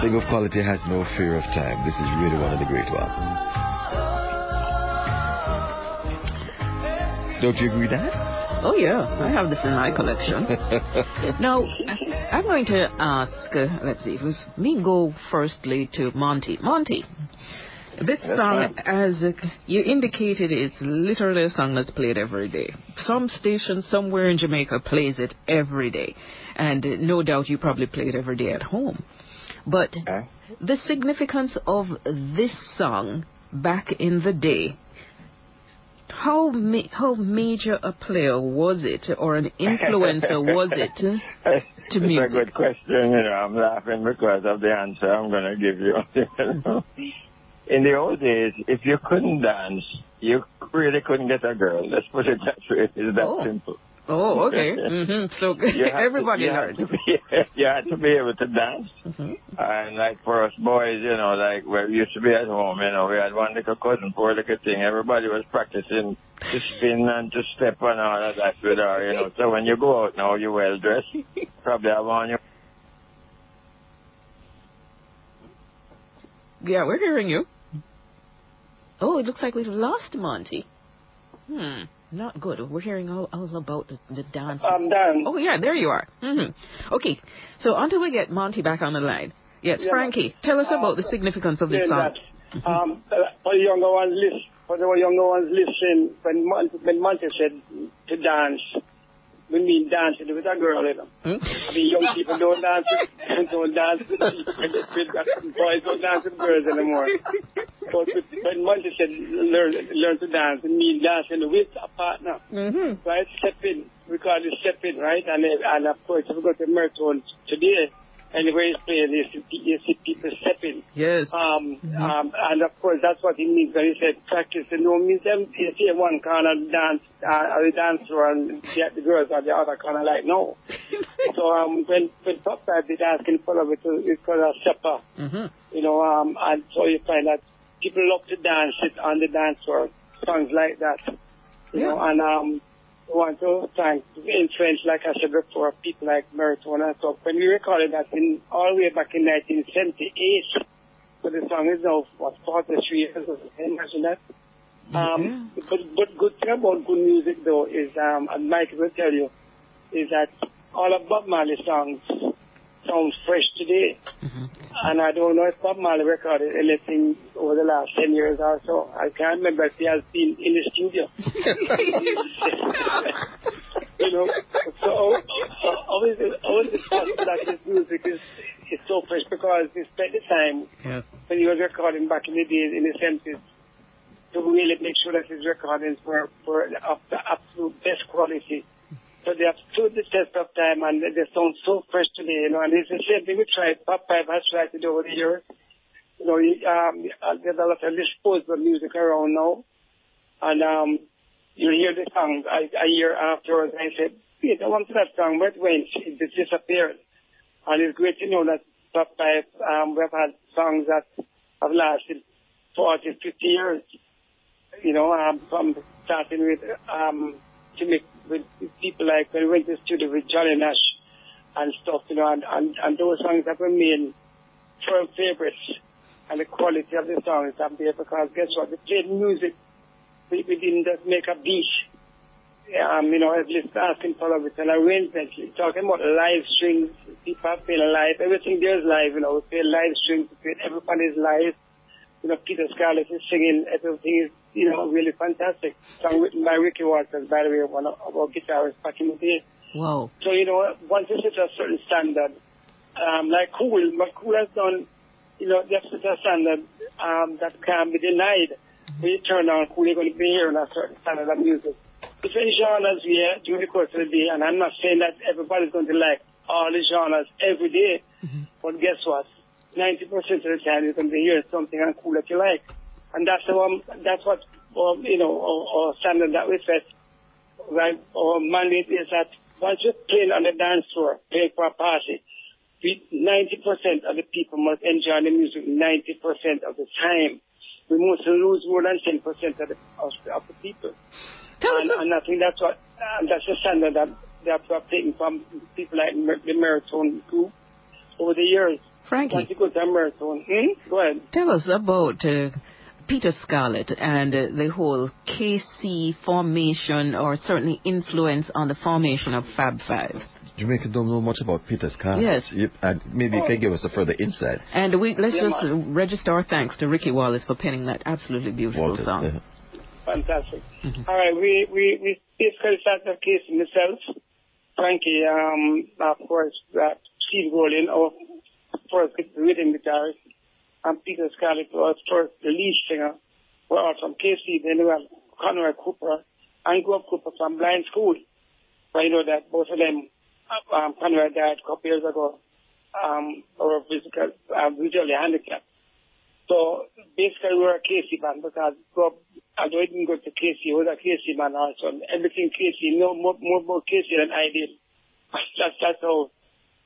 Thing of quality has no fear of time. This is really one of the great ones. Don't you agree, Dad? Oh, yeah, I have this in my collection. <laughs> now, I'm going to ask, uh, let's see, let me go firstly to Monty. Monty, this that's song, as you indicated, it's literally a song that's played every day. Some station somewhere in Jamaica plays it every day. And no doubt you probably play it every day at home. But okay. the significance of this song back in the day how ma- how major a player was it, or an influencer was <laughs> it to music? It's a good question. You know, I'm laughing because of the answer I'm going to give you. <laughs> In the old days, if you couldn't dance, you really couldn't get a girl. Let's put it that way. It's that oh. simple. Oh, okay. Mm-hmm. So <laughs> everybody to, learned. Had be, <laughs> you had to be able to dance. Mm-hmm. And like for us boys, you know, like we used to be at home, you know, we had one little cousin, poor little thing. Everybody was practicing to spin and to step and all of that with her, you know. So when you go out now, you're well dressed. <laughs> Probably have on your. Yeah, we're hearing you. Oh, it looks like we've lost Monty. Hmm. Not good. We're hearing all, all about the, the dance. I'm done. Oh, yeah, there you are. Mm-hmm. Okay, so until we get Monty back on the line. Yes, yeah, Frankie, tell us uh, about the significance of this song. Mm-hmm. Um, for the younger ones, listen, for the younger ones listening, when Monty, when Monty said to dance, we mean dancing with a girl, you know. Hmm? I mean, young people don't dance with, <laughs> don't dance with, with, with boys don't dance with girls anymore. But when Monty said learn learn to dance, it means dancing with a partner, mm-hmm. right? Stepping, we call it stepping, right? And and of course, if we go to Merritone today, anywhere he's playing, you see, you see people stepping. Yes. Um, mm-hmm. um, and of course, that's what he means when he said practice. You know, means them, you see one corner dance, uh, the dancer and the, the girls are the other corner like, no. <laughs> so, um, when, when Pop did ask him follow it, it's called a stepper. Mm-hmm. You know, um, and so you find that people love to dance it on the dance floor, songs like that. You yeah. know, and, um, want to thank influence, like I said before, people like Merritone. So when we recorded that in all the way back in 1978, so the song is now, what, 43 years old. Imagine that. Um, but, but good thing about good music though is, um, and Mike will tell you, is that all of Bob Marley songs sounds fresh today. Mm-hmm. And I don't know if Bob Marley recorded anything over the last 10 years or so. I can't remember if he has been in the studio. <laughs> you know, so always, always that his music is, is so fresh because he spent the time yeah. when he was recording back in the days in the 70s to really make sure that his recordings were, were of the absolute best quality. So they have stood the test of time and they sound so fresh today, you know, and it's the same thing we tried, Fab Five has tried to do over the years. You know, um, there's a lot of disposable music around now. And, um, you hear the song a, year afterwards and I said, Pete, I want that song, but when it disappeared. And it's great to know that Fab Five, um, we've had songs that have lasted 40, 50 years. You know, um, from starting with, um, to make with people like when we went to the studio with Johnny Nash and stuff, you know, and, and, and those songs that were made firm favorites and the quality of the songs up there because guess what? We played music. We, we didn't just make a beat. Um, you know, at least asking for it, an arrangement. Talking about live strings, people are playing live. Everything there is live, you know. We play live strings, we play everybody's live. You know, Peter Scarlett is singing, everything is you know, really fantastic. Song written by Ricky Watters, by the way, one of our guitarists back in the day. Wow. So, you know, once you set a certain standard, um, like Cool, what Cool has done, you know, set a standard um, that can be denied. Mm-hmm. When you turn on Cool, you're going to be hearing a certain standard of music. Different genres here during the course of the day, and I'm not saying that everybody's going to like all the genres every day, mm-hmm. but guess what? 90% of the time you're going to be hearing something on Cool that you like. And that's the one, that's what, um, you know, our, standard that we set, right? Our mandate is that once you're playing on the dance floor, playing for a party, 90% of the people must enjoy the music 90% of the time. we mostly lose more than 10% of the, of, of the people. Tell and, us. and I think that's what, uh, that's the standard that they have to have taken from people like the Merritone group over the years. Frankie. Once you go to a Merritone, hmm? go ahead. Tell us about uh, Peter Scarlett and uh, the whole KC formation or certainly influence on the formation of Fab Five. Jamaica don't know much about Peter Scarlett. Yes. You, and maybe you can give us a further insight. And we let's Yeah, just register our thanks to Ricky Wallace for penning that absolutely beautiful Walters, song. yeah. Fantastic. Mhm. All right, we, we, we basically started the case myself, Frankie, um, of course, uh, Steve Golden, our first rhythm guitarist, and Peter Scarlett was first the lead singer. We're all from KC, we have Conroy Cooper and Grub Cooper from Blind School. But you know that both of them, um, Conroy died a couple years ago, um, or physical, uh, visually handicapped. So basically we're a KC band because Grove although I didn't go to KC, I was a KC man also. Everything KC, no more, more, more KC than I did. <laughs> That's, that's how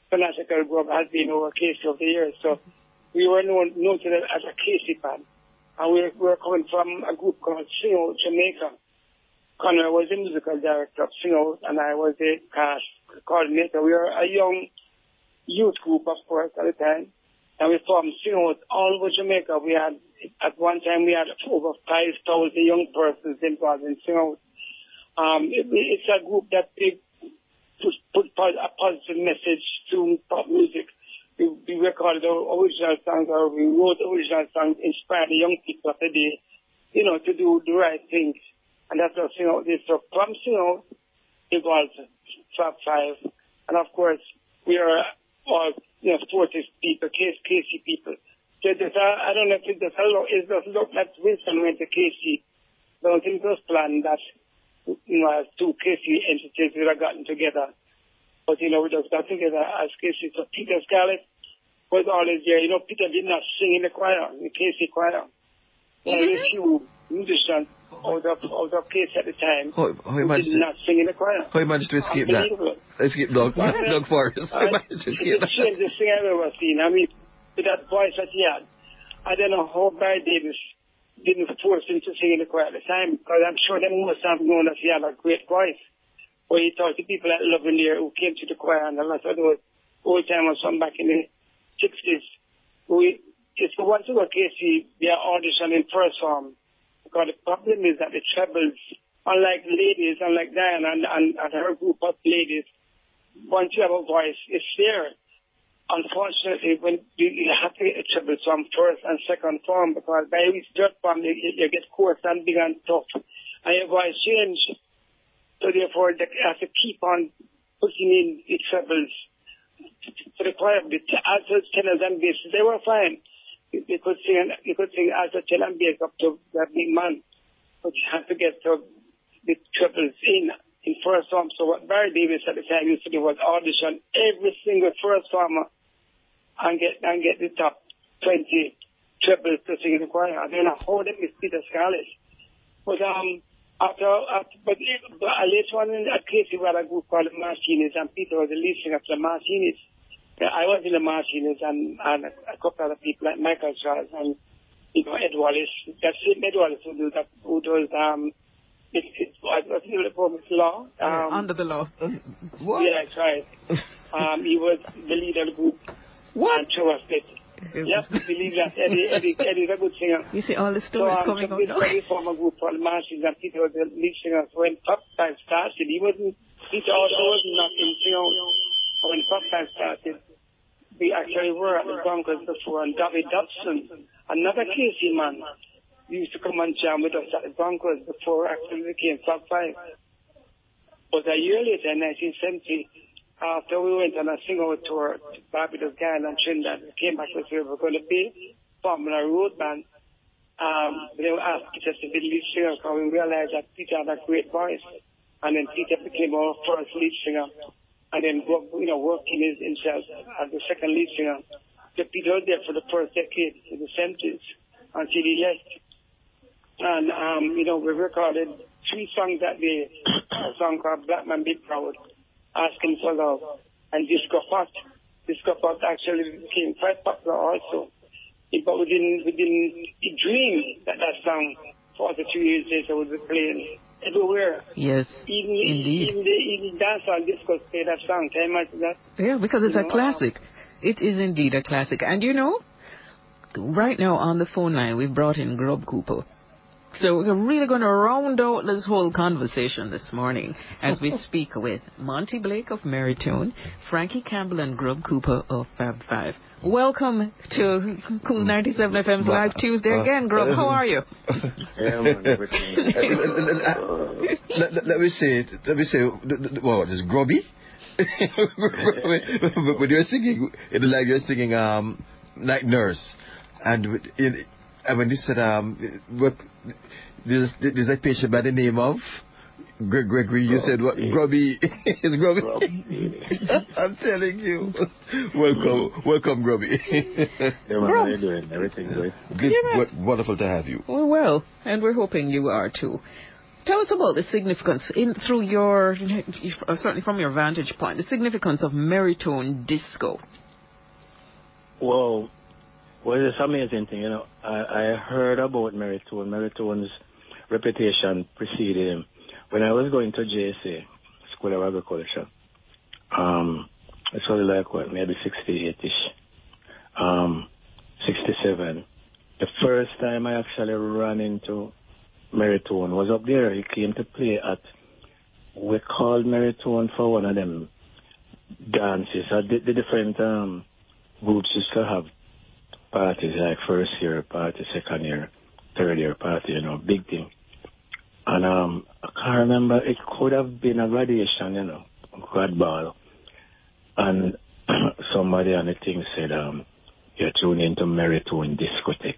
fanatical group has been over KC over the years. So we were known, as a KC band. And we were coming from a group called Sing Out Jamaica. Conor was the musical director of Sing Out and I was the cast coordinator. We were a young youth group, of course, at the time. And we formed Sing Out all over Jamaica. We had, at one time, we had over 5,000 young persons involved in Sing Out. Um, it, it's a group that they put, put a positive message to pop music. We, recorded our original songs or we wrote original songs, inspired the young people of the day, you know, to do the right things. And that's what Sing Out is. So from Sing Out evolved Fab Five. And of course, we are all, you know, forces people, case, Casey people. So there's a, I don't know if it does it does look that Winston went to Casey. I don't think it was that, you know, two Casey entities would have gotten together. But, you know, we just got together as Casey. So Peter Scarlett was always there. You know, Peter did not sing in the choir, in the Casey choir. He Only didn't? a few musicians out of, out of Casey at the time How, how who did not sing in the choir. how you managed to escape that? Escape Doug, Well, Doug Forrest. How you managed to it's escape the strangest thing I've ever seen. I mean, with that voice that he had, I don't know how Barry Davis didn't force him to sing in the choir at the time, because I'm sure they must have known that he had a great voice. But he talked to people at Lavender who came to the choir, and a lot of those old timers from back in the 60s. We, it's the ones who were Casey, they are auditioning first form. Because the problem is that the trebles, unlike ladies, unlike Diana and, and, and her group of ladies, once you have a voice, it's there. Unfortunately, when you, you have to get a treble from first and second form, because by each third form, you, you get coarse and big and tough, and your voice change. Therefore, they have to keep on putting in the trebles for the choir. The t- altos, tenors, they were fine. You, could sing, and bass up to that big man, but you have to get the trebles in in first form. So what Barry Davis at the time used to do was audition every single first former and get and get the top twenty trebles to sing in the choir. I don't know how they miss Peter Scarlett. But after, after but, but uh, later on in that case we had a group called the Martinis and Peter was the lead singer for the Martinis. Yeah, I was in the Martinis and, and a, a couple other people like Michael Charles and you know Ed Wallace. That same Ed Wallace who do that who does um it, it, I I think it was law. Um, Under the law. What? yeah, that's right. <laughs> Um, he was the leader of the group. What? And Trevor Split. Yep, believe that. Eddie, Eddie, Eddie's a good singer. You see all the So, stories um, coming so this now. very former group called Martians and Peter was the lead singer. So when Pop Time started, he wasn't, Peter also was not in, you know, when Pop Time started, we actually were at the Broncos before and David Dobson, another Casey man, used to come and jam with us at the Broncos before actually became Fab Five. But a year later, in 1970, after we went on a sing-out tour to Barbados, Guyana, and Trinidad, we came back to say we were going to be forming a road band. Um, they were asked Peter to be lead singer because we realized that Peter had a great voice. And then Peter became our first lead singer. And then, you know, working his, himself as the second lead singer. So Peter was there for the first decade in the 70s until he left. And, um, you know, we recorded three songs that day. A song called Black Man Be Proud, Asking for Love, and Disco Hot. Disco Hot actually became quite popular also. but we didn't we didn't dream that that song 42 years later would be playing everywhere. Yes, even, indeed. Even the even dancehall discos play that song. Can you imagine that? Yeah, because it's You a know, classic. It is indeed a classic. And you know, right now on the phone line, we've brought in Grub Cooper. So we're really going to round out this whole conversation this morning as we <laughs> speak with Monty Blake of Merritone, Frankie Campbell and Grub Cooper of Fab Five. Welcome to Cool 97 FM's Live Tuesday again, Grub. How are you? <laughs> Yeah, man, everything. let, let- let me say, let me say, what is grubby? <laughs> when you're singing, it's like you're singing um like nurse, and with- in, and when you said um what there's there's a patient by the name of Greg Gregory, you said what grubby is grubby. I'm telling you, welcome, welcome, grubby. Yeah, man, how you doing? Everything good? Good, Yeah, man. w- wonderful to have you. Well, well, and we're hoping you are too. Tell us about the significance, in through your, certainly from your vantage point, the significance of Merritone Disco. Well, well, it's amazing thing, you know. I, I heard about Merritone. Merritone's reputation preceded him. When I was going to JSA, School of Agriculture, um, it's only like, what, maybe 68-ish, um, 67. The first time I actually ran into Merritone was up there. He came to play at, we called Merritone for one of them dances. Uh, the, the different um, groups used to have parties like first year party, second year, third year party, you know, big thing. And um, I can't remember, it could have been a graduation, you know, grad ball. And <clears throat> somebody on the thing said, um, you're tuning into Merritone Discotheque.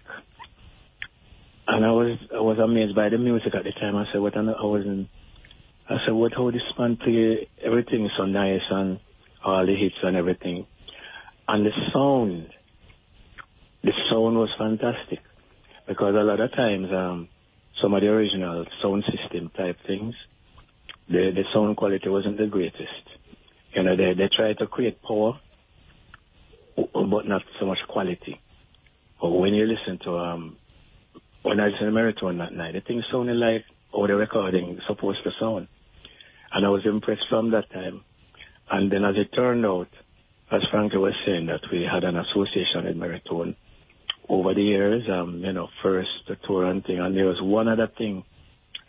And I was I was amazed by the music at the time. I said, what? I wasn't. I said, what? How this man play? Everything so nice and all the hits and everything, and the sound. The sound was fantastic because a lot of times um, some of the original sound system type things, the the sound quality wasn't the greatest. You know, they they try to create power, but not so much quality. But when you listen to um when I listened to Merritone that night, the thing sounded like how the recording supposed to sound. And I was impressed from that time. And then as it turned out, as Frankie was saying, that we had an association with Merritone over the years, um, you know, first the tour and thing. And there was one other thing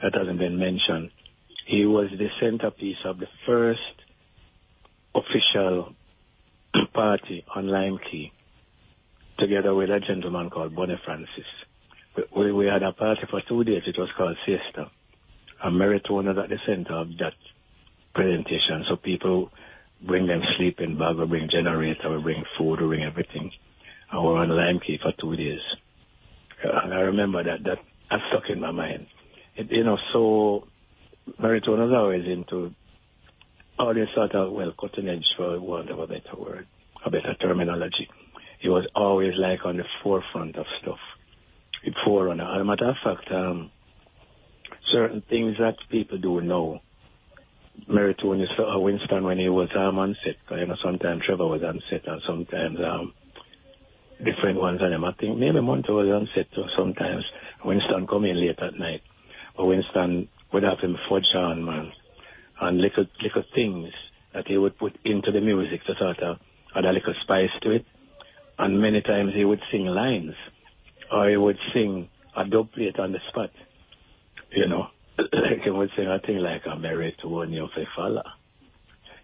that hasn't been mentioned. He was the centerpiece of the first official <clears throat> party on Lime Cay, together with a gentleman called Bonnie Francis we, we had a party for two days. It was called Siesta. And Merritone was at the center of that presentation. So people bring them sleeping bag, we bring generator, we bring food, we bring everything. And we're on Lime Cay for two days. And I remember that, that, that stuck in my mind. It, you know, so Merritone was always into all this sort of, well, cutting edge for want of a better word, a better terminology. He was always like on the forefront of stuff forerunner. As a matter of fact, um, certain things that people do know. Merritone is uh, Winston when he was um, on set. You know, sometimes Trevor was on set, and sometimes um, different ones on them. I think maybe Monty was on set. Sometimes Winston come in late at night, but Winston would have him fudge on man, and little little things that he would put into the music to sort of add a little spice to it. And many times he would sing lines or he would sing a dub plate on the spot. You know, like <clears throat> he would sing a thing like married to one of a fella.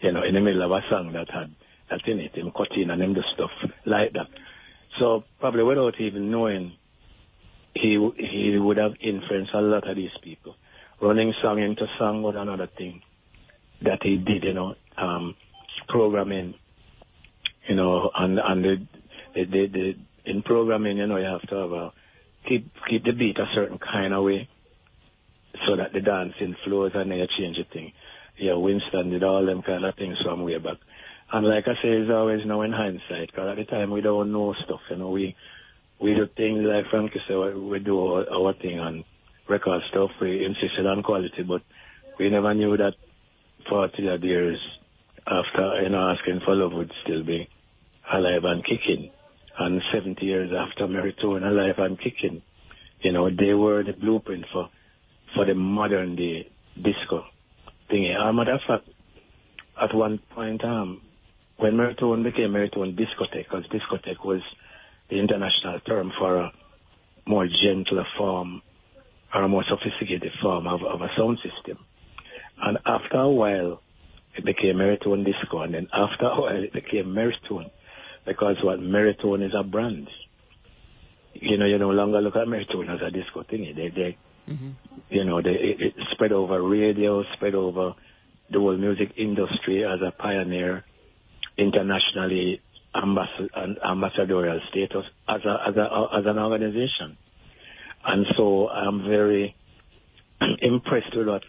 You know, in the middle of a song that had that in it, him cut in and him do stuff like that. So probably without even knowing, he he would have influenced a lot of these people. Running song into song was another thing that he did. You know, um, programming. You know, and and the the the, the in programming, you know, you have to have a keep keep the beat a certain kind of way, so that the dancing flows and then you change the thing. Yeah, Winston did all them kind of things from way back. And like I say, it's always now in hindsight, because at the time we don't know stuff, you know, we we do things like Frankie said, we we do our, thing and record stuff, we insisted on quality, but we never knew that 40 odd years after, you know, asking for love would still be alive and kicking. And 70 years after Merritone alive and kicking, you know, they were the blueprint for for the modern day disco thingy. As a matter of fact, at one point, um, when Merritone became Merritone Discotheque, because discotheque was the international term for a more gentler form or a more sophisticated form of, of a sound system. And after a while, it became Merritone Disco, and then after a while, it became Merritone, because what Merritone is a brand. You know, you no longer look at Merritone as a disco thing. They, they, mm-hmm. you know, they it, it spread over radio, spread over the whole music industry as a pioneer, internationally ambass- ambassadorial status as a, as a as an organization. And so I'm very <clears throat> impressed with what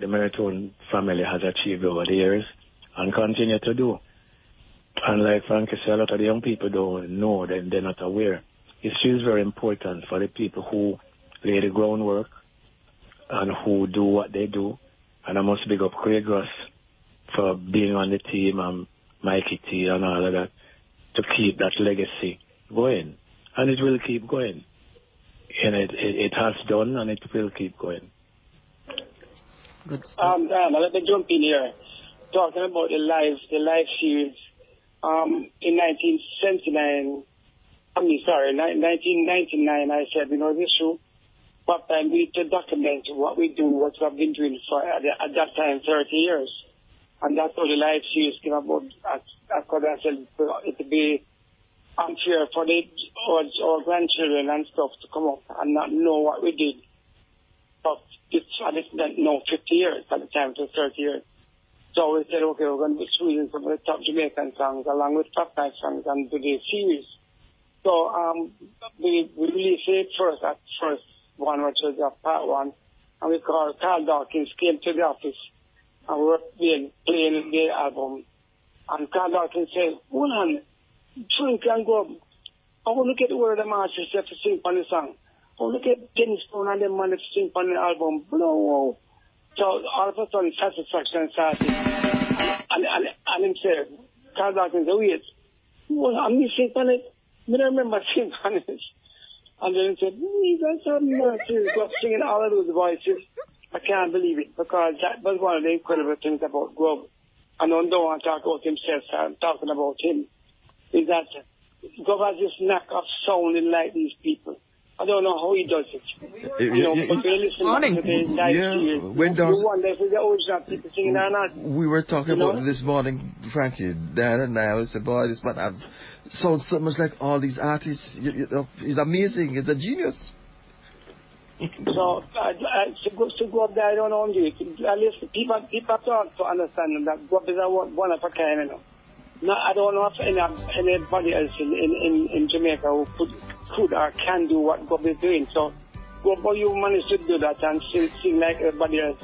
the Merritone family has achieved over the years and continue to do. And like Frankie said, a lot of the young people don't know, then they're not aware. Is very important for the people who lay the groundwork and who do what they do. And I must big up Craig Ross for being on the team and Mikey T and all of that to keep that legacy going. And it will keep going. And it, it, it has done and it will keep going. Good stuff. Um, um, let me jump in here. Talking about the live, the live series. Um, in 1979, I mean, sorry, 1999, I said, you know, this show, what time we need to document what we do, what we've been doing for, at, at that time, 30 years. And that's how the live series came about. Because I said it would be unfair for the, our, our grandchildren and stuff to come up and not know what we did. But it's, at least no, 50 years at the time, was 30 years. So we said, okay, we're going to be choosing some of the top Jamaican songs along with top night songs and do the series. So um, we, we released it first at first one, which was a part one, and we called Carl Dawkins came to the office and were playing, the album. And Carl Dawkins said, hold on, drink and go. I want to get of the master to sing on the song. I want to get Dennis Stone and them man to sing on the album. Blow. So all of a sudden satisfaction started. And, and, and him said, Carl Dawkins said, wait, well, I'm missing on it. I don't remember <laughs> singing on it. And then he said, Jesus have mercy. Got singing all of those voices. I can't believe it because that was one of the incredible things about Grub. And I don't want to talk about himself, so I'm talking about him. Is that Grub has this knack of sounding like these people. I don't know how he does it. You know, but they listen Morning. to the live Yeah, series. when does- You wonder if the original people singing or not. We were talking You know? about this morning, Frankie, Dan and I. I said, boy, this man has sounds so much like all these artists. You, you know, he's amazing. He's a genius. So, uh, uh, to, go, to up there, I don't know, you. At least people, people talk to understand that Grub is a one, of a kind. No, I don't know if any, anybody else in, in, in, Jamaica who could, could or can do what Grub is doing. So, how you manage to do that and still sing like everybody else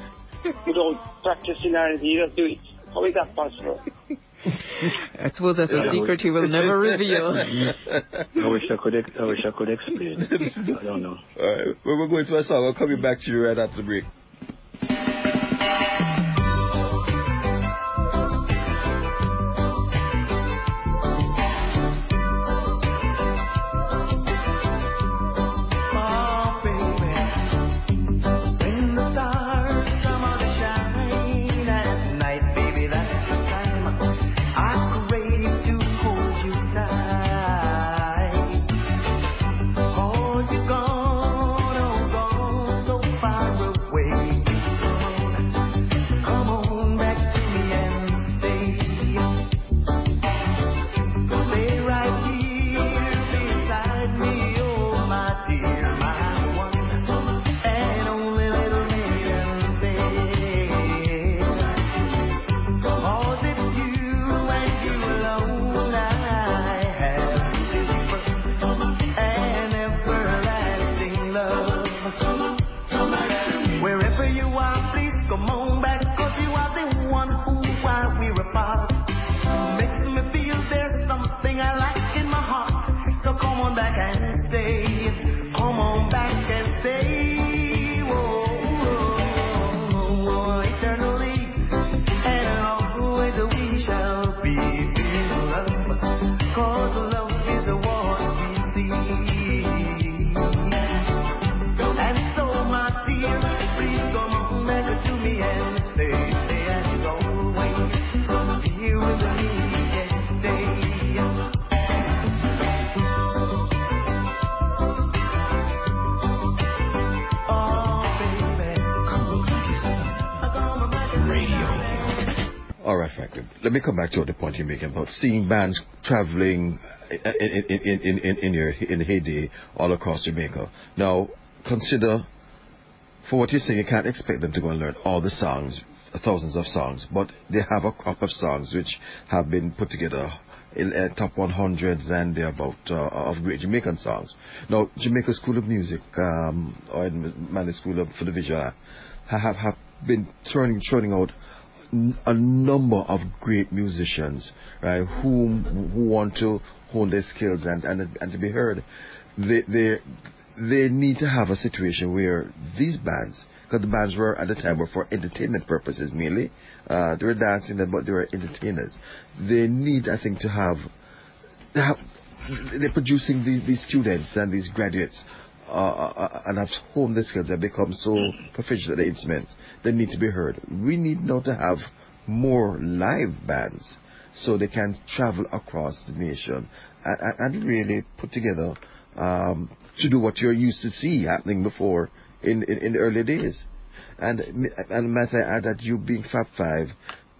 without practicing or anything, you just do it. How is that possible? <laughs> I suppose that's a Yeah. secret you will never reveal. I wish I could. Ex- I wish I could explain. I don't know. All right, well, we're going to a song. We're coming back to you right after the break. Let me come back to the point you're making about seeing bands traveling in, in, in, in, in, your, in heyday all across Jamaica. Now, consider, for what you're saying, you can't expect them to go and learn all the songs, thousands of songs, but they have a crop of songs which have been put together in uh, top 100s and they're about uh, of great Jamaican songs. Now, Jamaica School of Music um, or Manley School of, for the Visual have, have been turning, turning out a number of great musicians, right, who, who want to hone their skills and, and, and to be heard. They, they, they need to have a situation where these bands, because the bands were at the time were for entertainment purposes mainly, uh, they were dancing, but they were entertainers. They need, I think, to have, have they're producing these, these students and these graduates uh, uh, and have honed the skills and become so proficient at the instruments, they need to be heard. We need now to have more live bands so they can travel across the nation and, and really put together um, to do what you're used to see happening before in, in, in the early days. And and might I add that you being Fab Five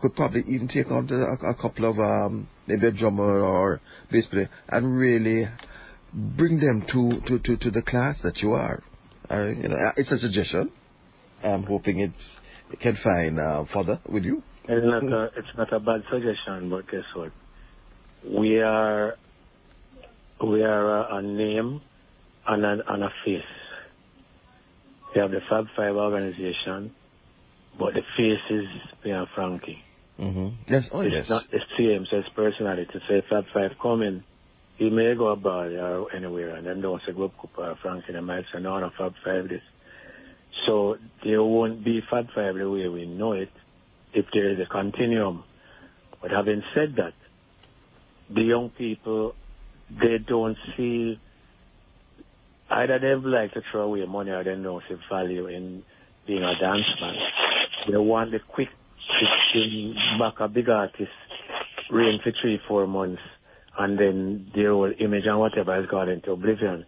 could probably even take on a, a couple of um, maybe a drummer or bass player and really bring them to, to, to, to the class that you are. Uh, you know, it's a suggestion. I'm hoping it's, it can find uh, further with you. It's not a it's not a bad suggestion, but guess what? We are we are a, a name and a, and a face. We have the Fab Five organization, but the face is Pierre Frankie. Mm-hmm. Yes, oh it's yes. not the same, so it's personality. To say Fab Five coming, he may go abroad or uh, anywhere, and then don't say go up uh, Frankie, and might say no, no Fab Five this. So there won't be Fab Five the way we know it if there is a continuum. But having said that, the young people, they don't see, either they like to throw away money or they don't see value in being a dance man. They want the quick, quick back a big artist, reign for three, four months, and then their whole image and whatever has gone into oblivion.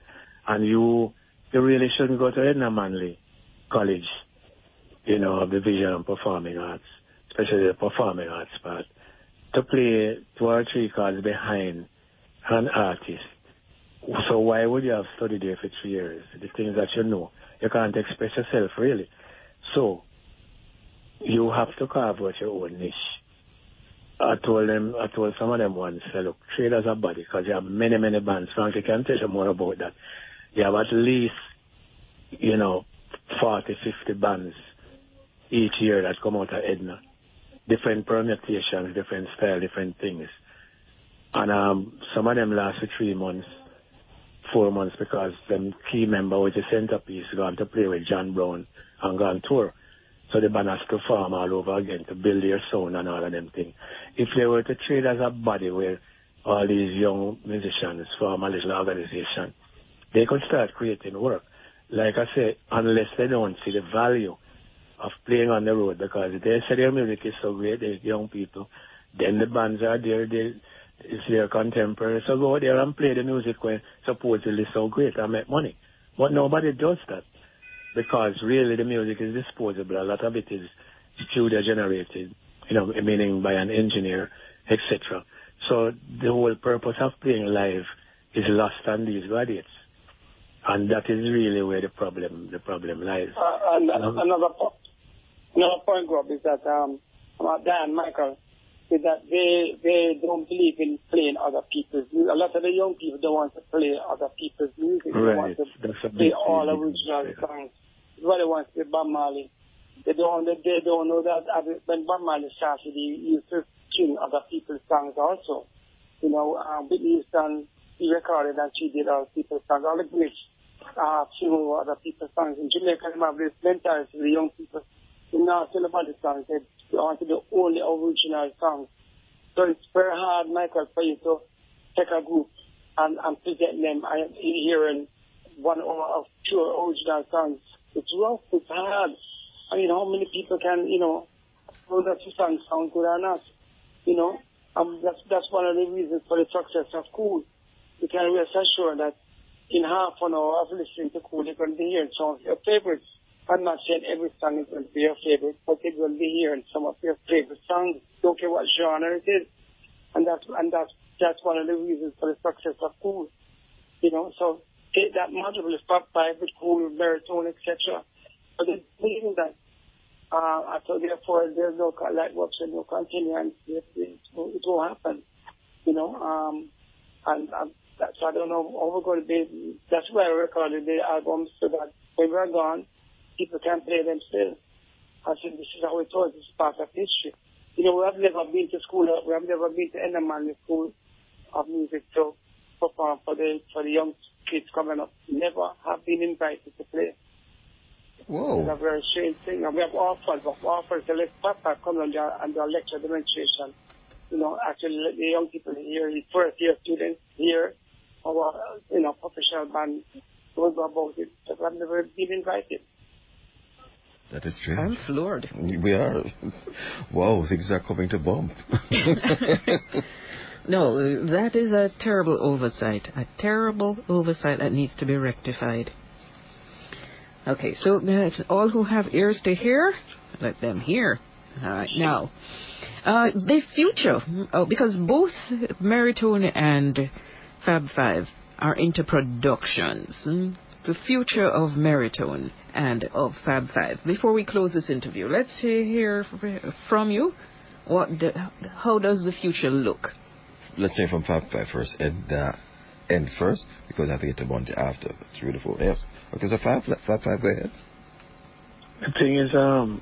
And you, you really shouldn't go to Edna Manley College, you know, of the visual and performing arts especially the performing arts part, to play two or three cards behind an artist. So why would you have studied there for three years? The things that you know, you can't express yourself really. So you have to carve out your own niche. I told them, I told some of them once, say, look, trade as a body, because you have many, many bands. Frankie can tell you more about that. You have at least, you know, 40, 50 bands each year that come out of Edna different permutations, different style, different things. And um, some of them last for three months, four months because them key member was the centerpiece gone to play with John Brown and gone tour. So the band has to form all over again to build their sound and all of them things. If they were to trade as a body where all these young musicians form a little organization, they could start creating work. Like I say, unless they don't see the value of playing on the road because they say their music is so great, the young people. Then the bands are there, they, it's their contemporary. So go there and play the music when supposedly so great and make money. But nobody does that because really the music is disposable. A lot of it is studio generated, you know, meaning by an engineer, etc. So the whole purpose of playing live is lost on these graduates. And that is really where the problem the problem lies. Uh, and um, another Another point, Rob, is that um, Dan Michael is that they they don't believe in playing other people's music. A lot of the young people don't want to play other people's music. Right. They want to play all original yeah. songs. Why they want to play Bob Marley. They don't they, they don't know that when Bob Marley started, he used to sing other people's songs also. You know, um, Whitney Houston, he recorded and she did other people's songs. All the British uh, sing other people's songs. In Jamaica, they have this mentality the young people not tell about the songs. They want to do only original songs. So it's very hard, Michael, for you to take a group and, and present them and hearing one or two original songs. It's rough, it's hard. I mean, how many people can, you know, know that song sound good or not? You know, um, that's, that's one of the reasons for the success of Kool. You can rest assured that in half an hour of listening to Kool, you're going to be hearing some of your favorites I'm not saying every song is going to be your favorite, but it will be here in some of your favorite songs. Don't care what genre it is. And that's, and that's, that's one of the reasons for the success of Kool. You know, so take that module with Pop 5 with Kool, Baritone, etc. But the thing that, uh, so therefore there's no, like what said, no continuance, it, it, it will happen. You know, um, and, and that's, I don't know how we're going to be, that's why I recorded the album so that when we're gone, people can play them still. I said, this is how it was. This is part of history. You know, we have never been to school. We have never been to any man school of music to perform for the for the young kids coming up. Never have been invited to play. Whoa. It's a very strange thing. And we have offers, but offers to let Papa come and do, and do a lecture demonstration. You know, actually let the young people here, the first year students here, or, you know, professional band, go about it. But I've never been invited. That is true. I'm floored. We are. Wow, things are coming to bump. <laughs> <laughs> no, that is a terrible oversight. A terrible oversight that needs to be rectified. Okay, so all who have ears to hear, let them hear. All right, now, uh, the future, oh, because both Merritone and Fab Five are into productions. Hmm? the future of Merritone and of Fab Five. Before we close this interview, let's hear from you. What the, how does the future look? Let's say from Fab Five first, and uh, end first, because I have to get to Monty after through the phone. Yes. Okay, so Fab, Fab Five, go ahead. The thing is, um,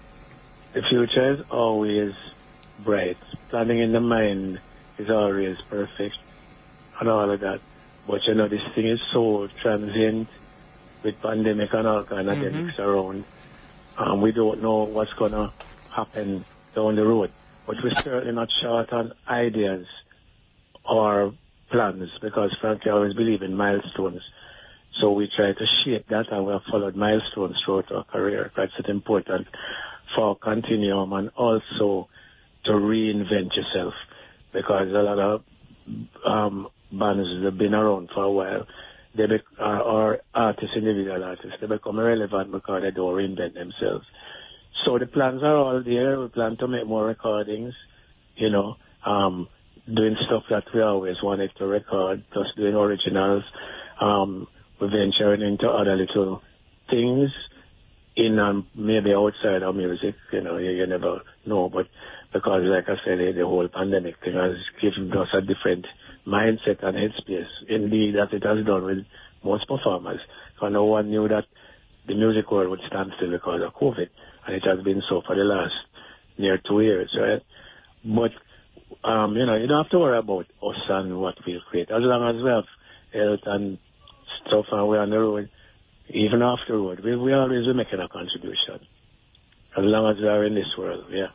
the future is always bright. Planning in the mind is always perfect, and all of that. But you know, this thing is so transient with pandemic and all kind of mm-hmm. headaches around. Um, we don't know what's going to happen down the road. But we're certainly not short on ideas or plans because frankly I always believe in milestones. So we try to shape that and we have followed milestones throughout our career. That's important for continuum and also to reinvent yourself because a lot of um, bands have been around for a while they be, uh, or artists, individual artists, they become irrelevant because they don't reinvent themselves. So the plans are all there. We plan to make more recordings, you know, um, doing stuff that we always wanted to record, plus doing originals. Um, we're venturing into other little things in um, maybe outside of music, you know, you, you never know. But because, like I said, the, the whole pandemic thing has given us a different mindset and headspace, indeed, that it has done with most performers. Because no one knew that the music world would stand still because of COVID, and it has been so for the last near two years, right? But, um, you know, you don't have to worry about us and what we'll create. As long as we have health and stuff and we're on the road, even afterward, we, we always be making a contribution. As long as we are in this world, yeah.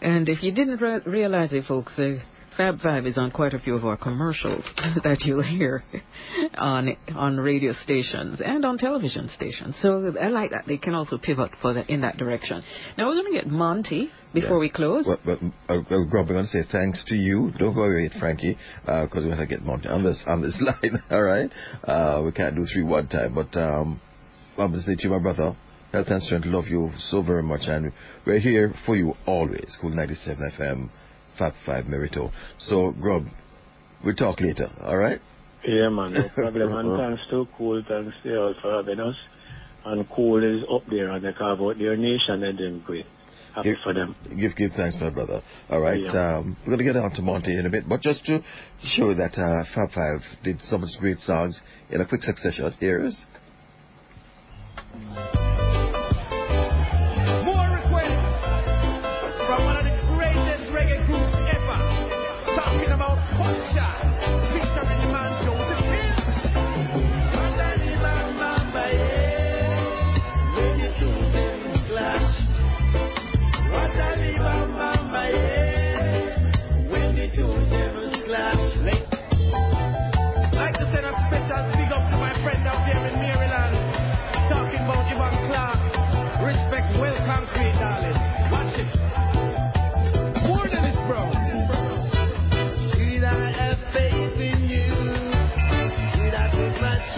And if you didn't re- realize it, folks, uh, Fab Five is on quite a few of our commercials <laughs> that you'll hear on on radio stations and on television stations. So I like that they can also pivot for the, in that direction. Now we're going to get Monty before yeah. we close. Well, well, uh, uh we're going to say thanks to you. Don't go away, Frankie, because uh, we have to get Monty on this on this <laughs> line. All right, uh, we can't do three one time, but um, I'm going to say to you, my brother. Health and strength, love you so very much, and we're here for you always. Kool 97 FM. Fab 5 Merito. So, Grub, we'll talk later, all right? Yeah, man, no problem. <laughs> and thanks to Kool, thanks to you all for having us. And Kool is up there and they carve out their nation and doing great. Happy give, for them. Give, give thanks, my brother. All right, yeah. um, we're going to get on to Monty in a bit, but just to show that uh, Fab 5 did some of great songs in a quick succession. Here's. special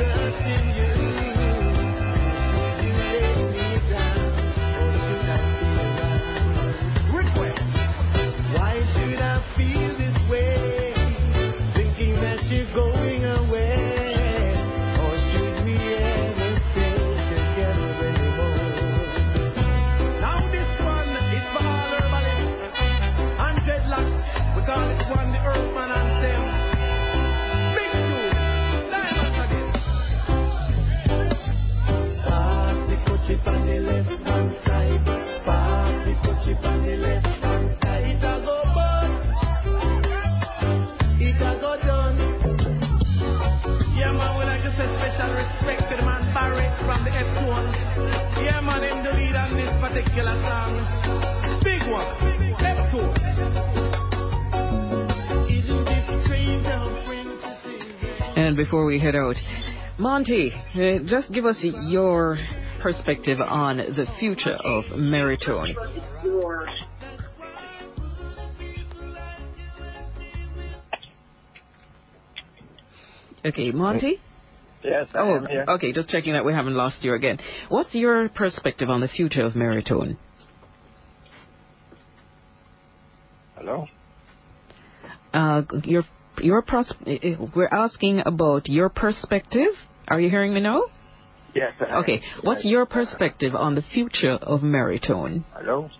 trust in you. We head out, Monty, uh, just give us your perspective on the future of Merritone. Okay, Monty? Yes. Oh, okay, just checking that we haven't lost you again. What's your perspective on the future of Merritone? Hello? Uh, your your pros- we're asking about your perspective. Are you hearing me now? Yes. I am. Okay, what's Yes. your perspective on the future of Merritone? Hello?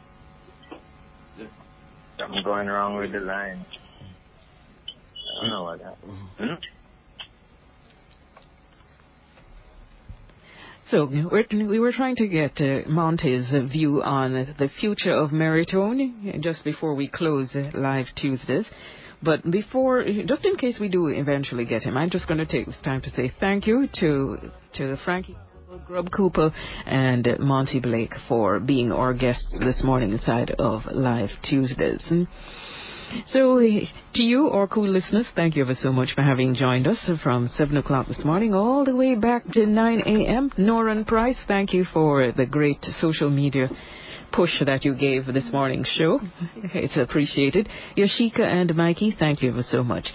Something going wrong with the line. I don't know what happened. Hmm? So we're, we were trying to get uh, Monty's uh, view on the future of Merritone uh, just before we close uh, live Tuesdays. But before, just in case we do eventually get him, I'm just going to take this time to say thank you to to Frankie. Grub Cooper and Monty Blake for being our guests this morning inside of Live Tuesdays. So, to you, our cool listeners, thank you ever so much for having joined us from 7 o'clock this morning all the way back to 9 a.m. Noran Price, thank you for the great social media push that you gave this morning's show. <laughs> It's appreciated. Yoshika and Mikey, thank you ever so much.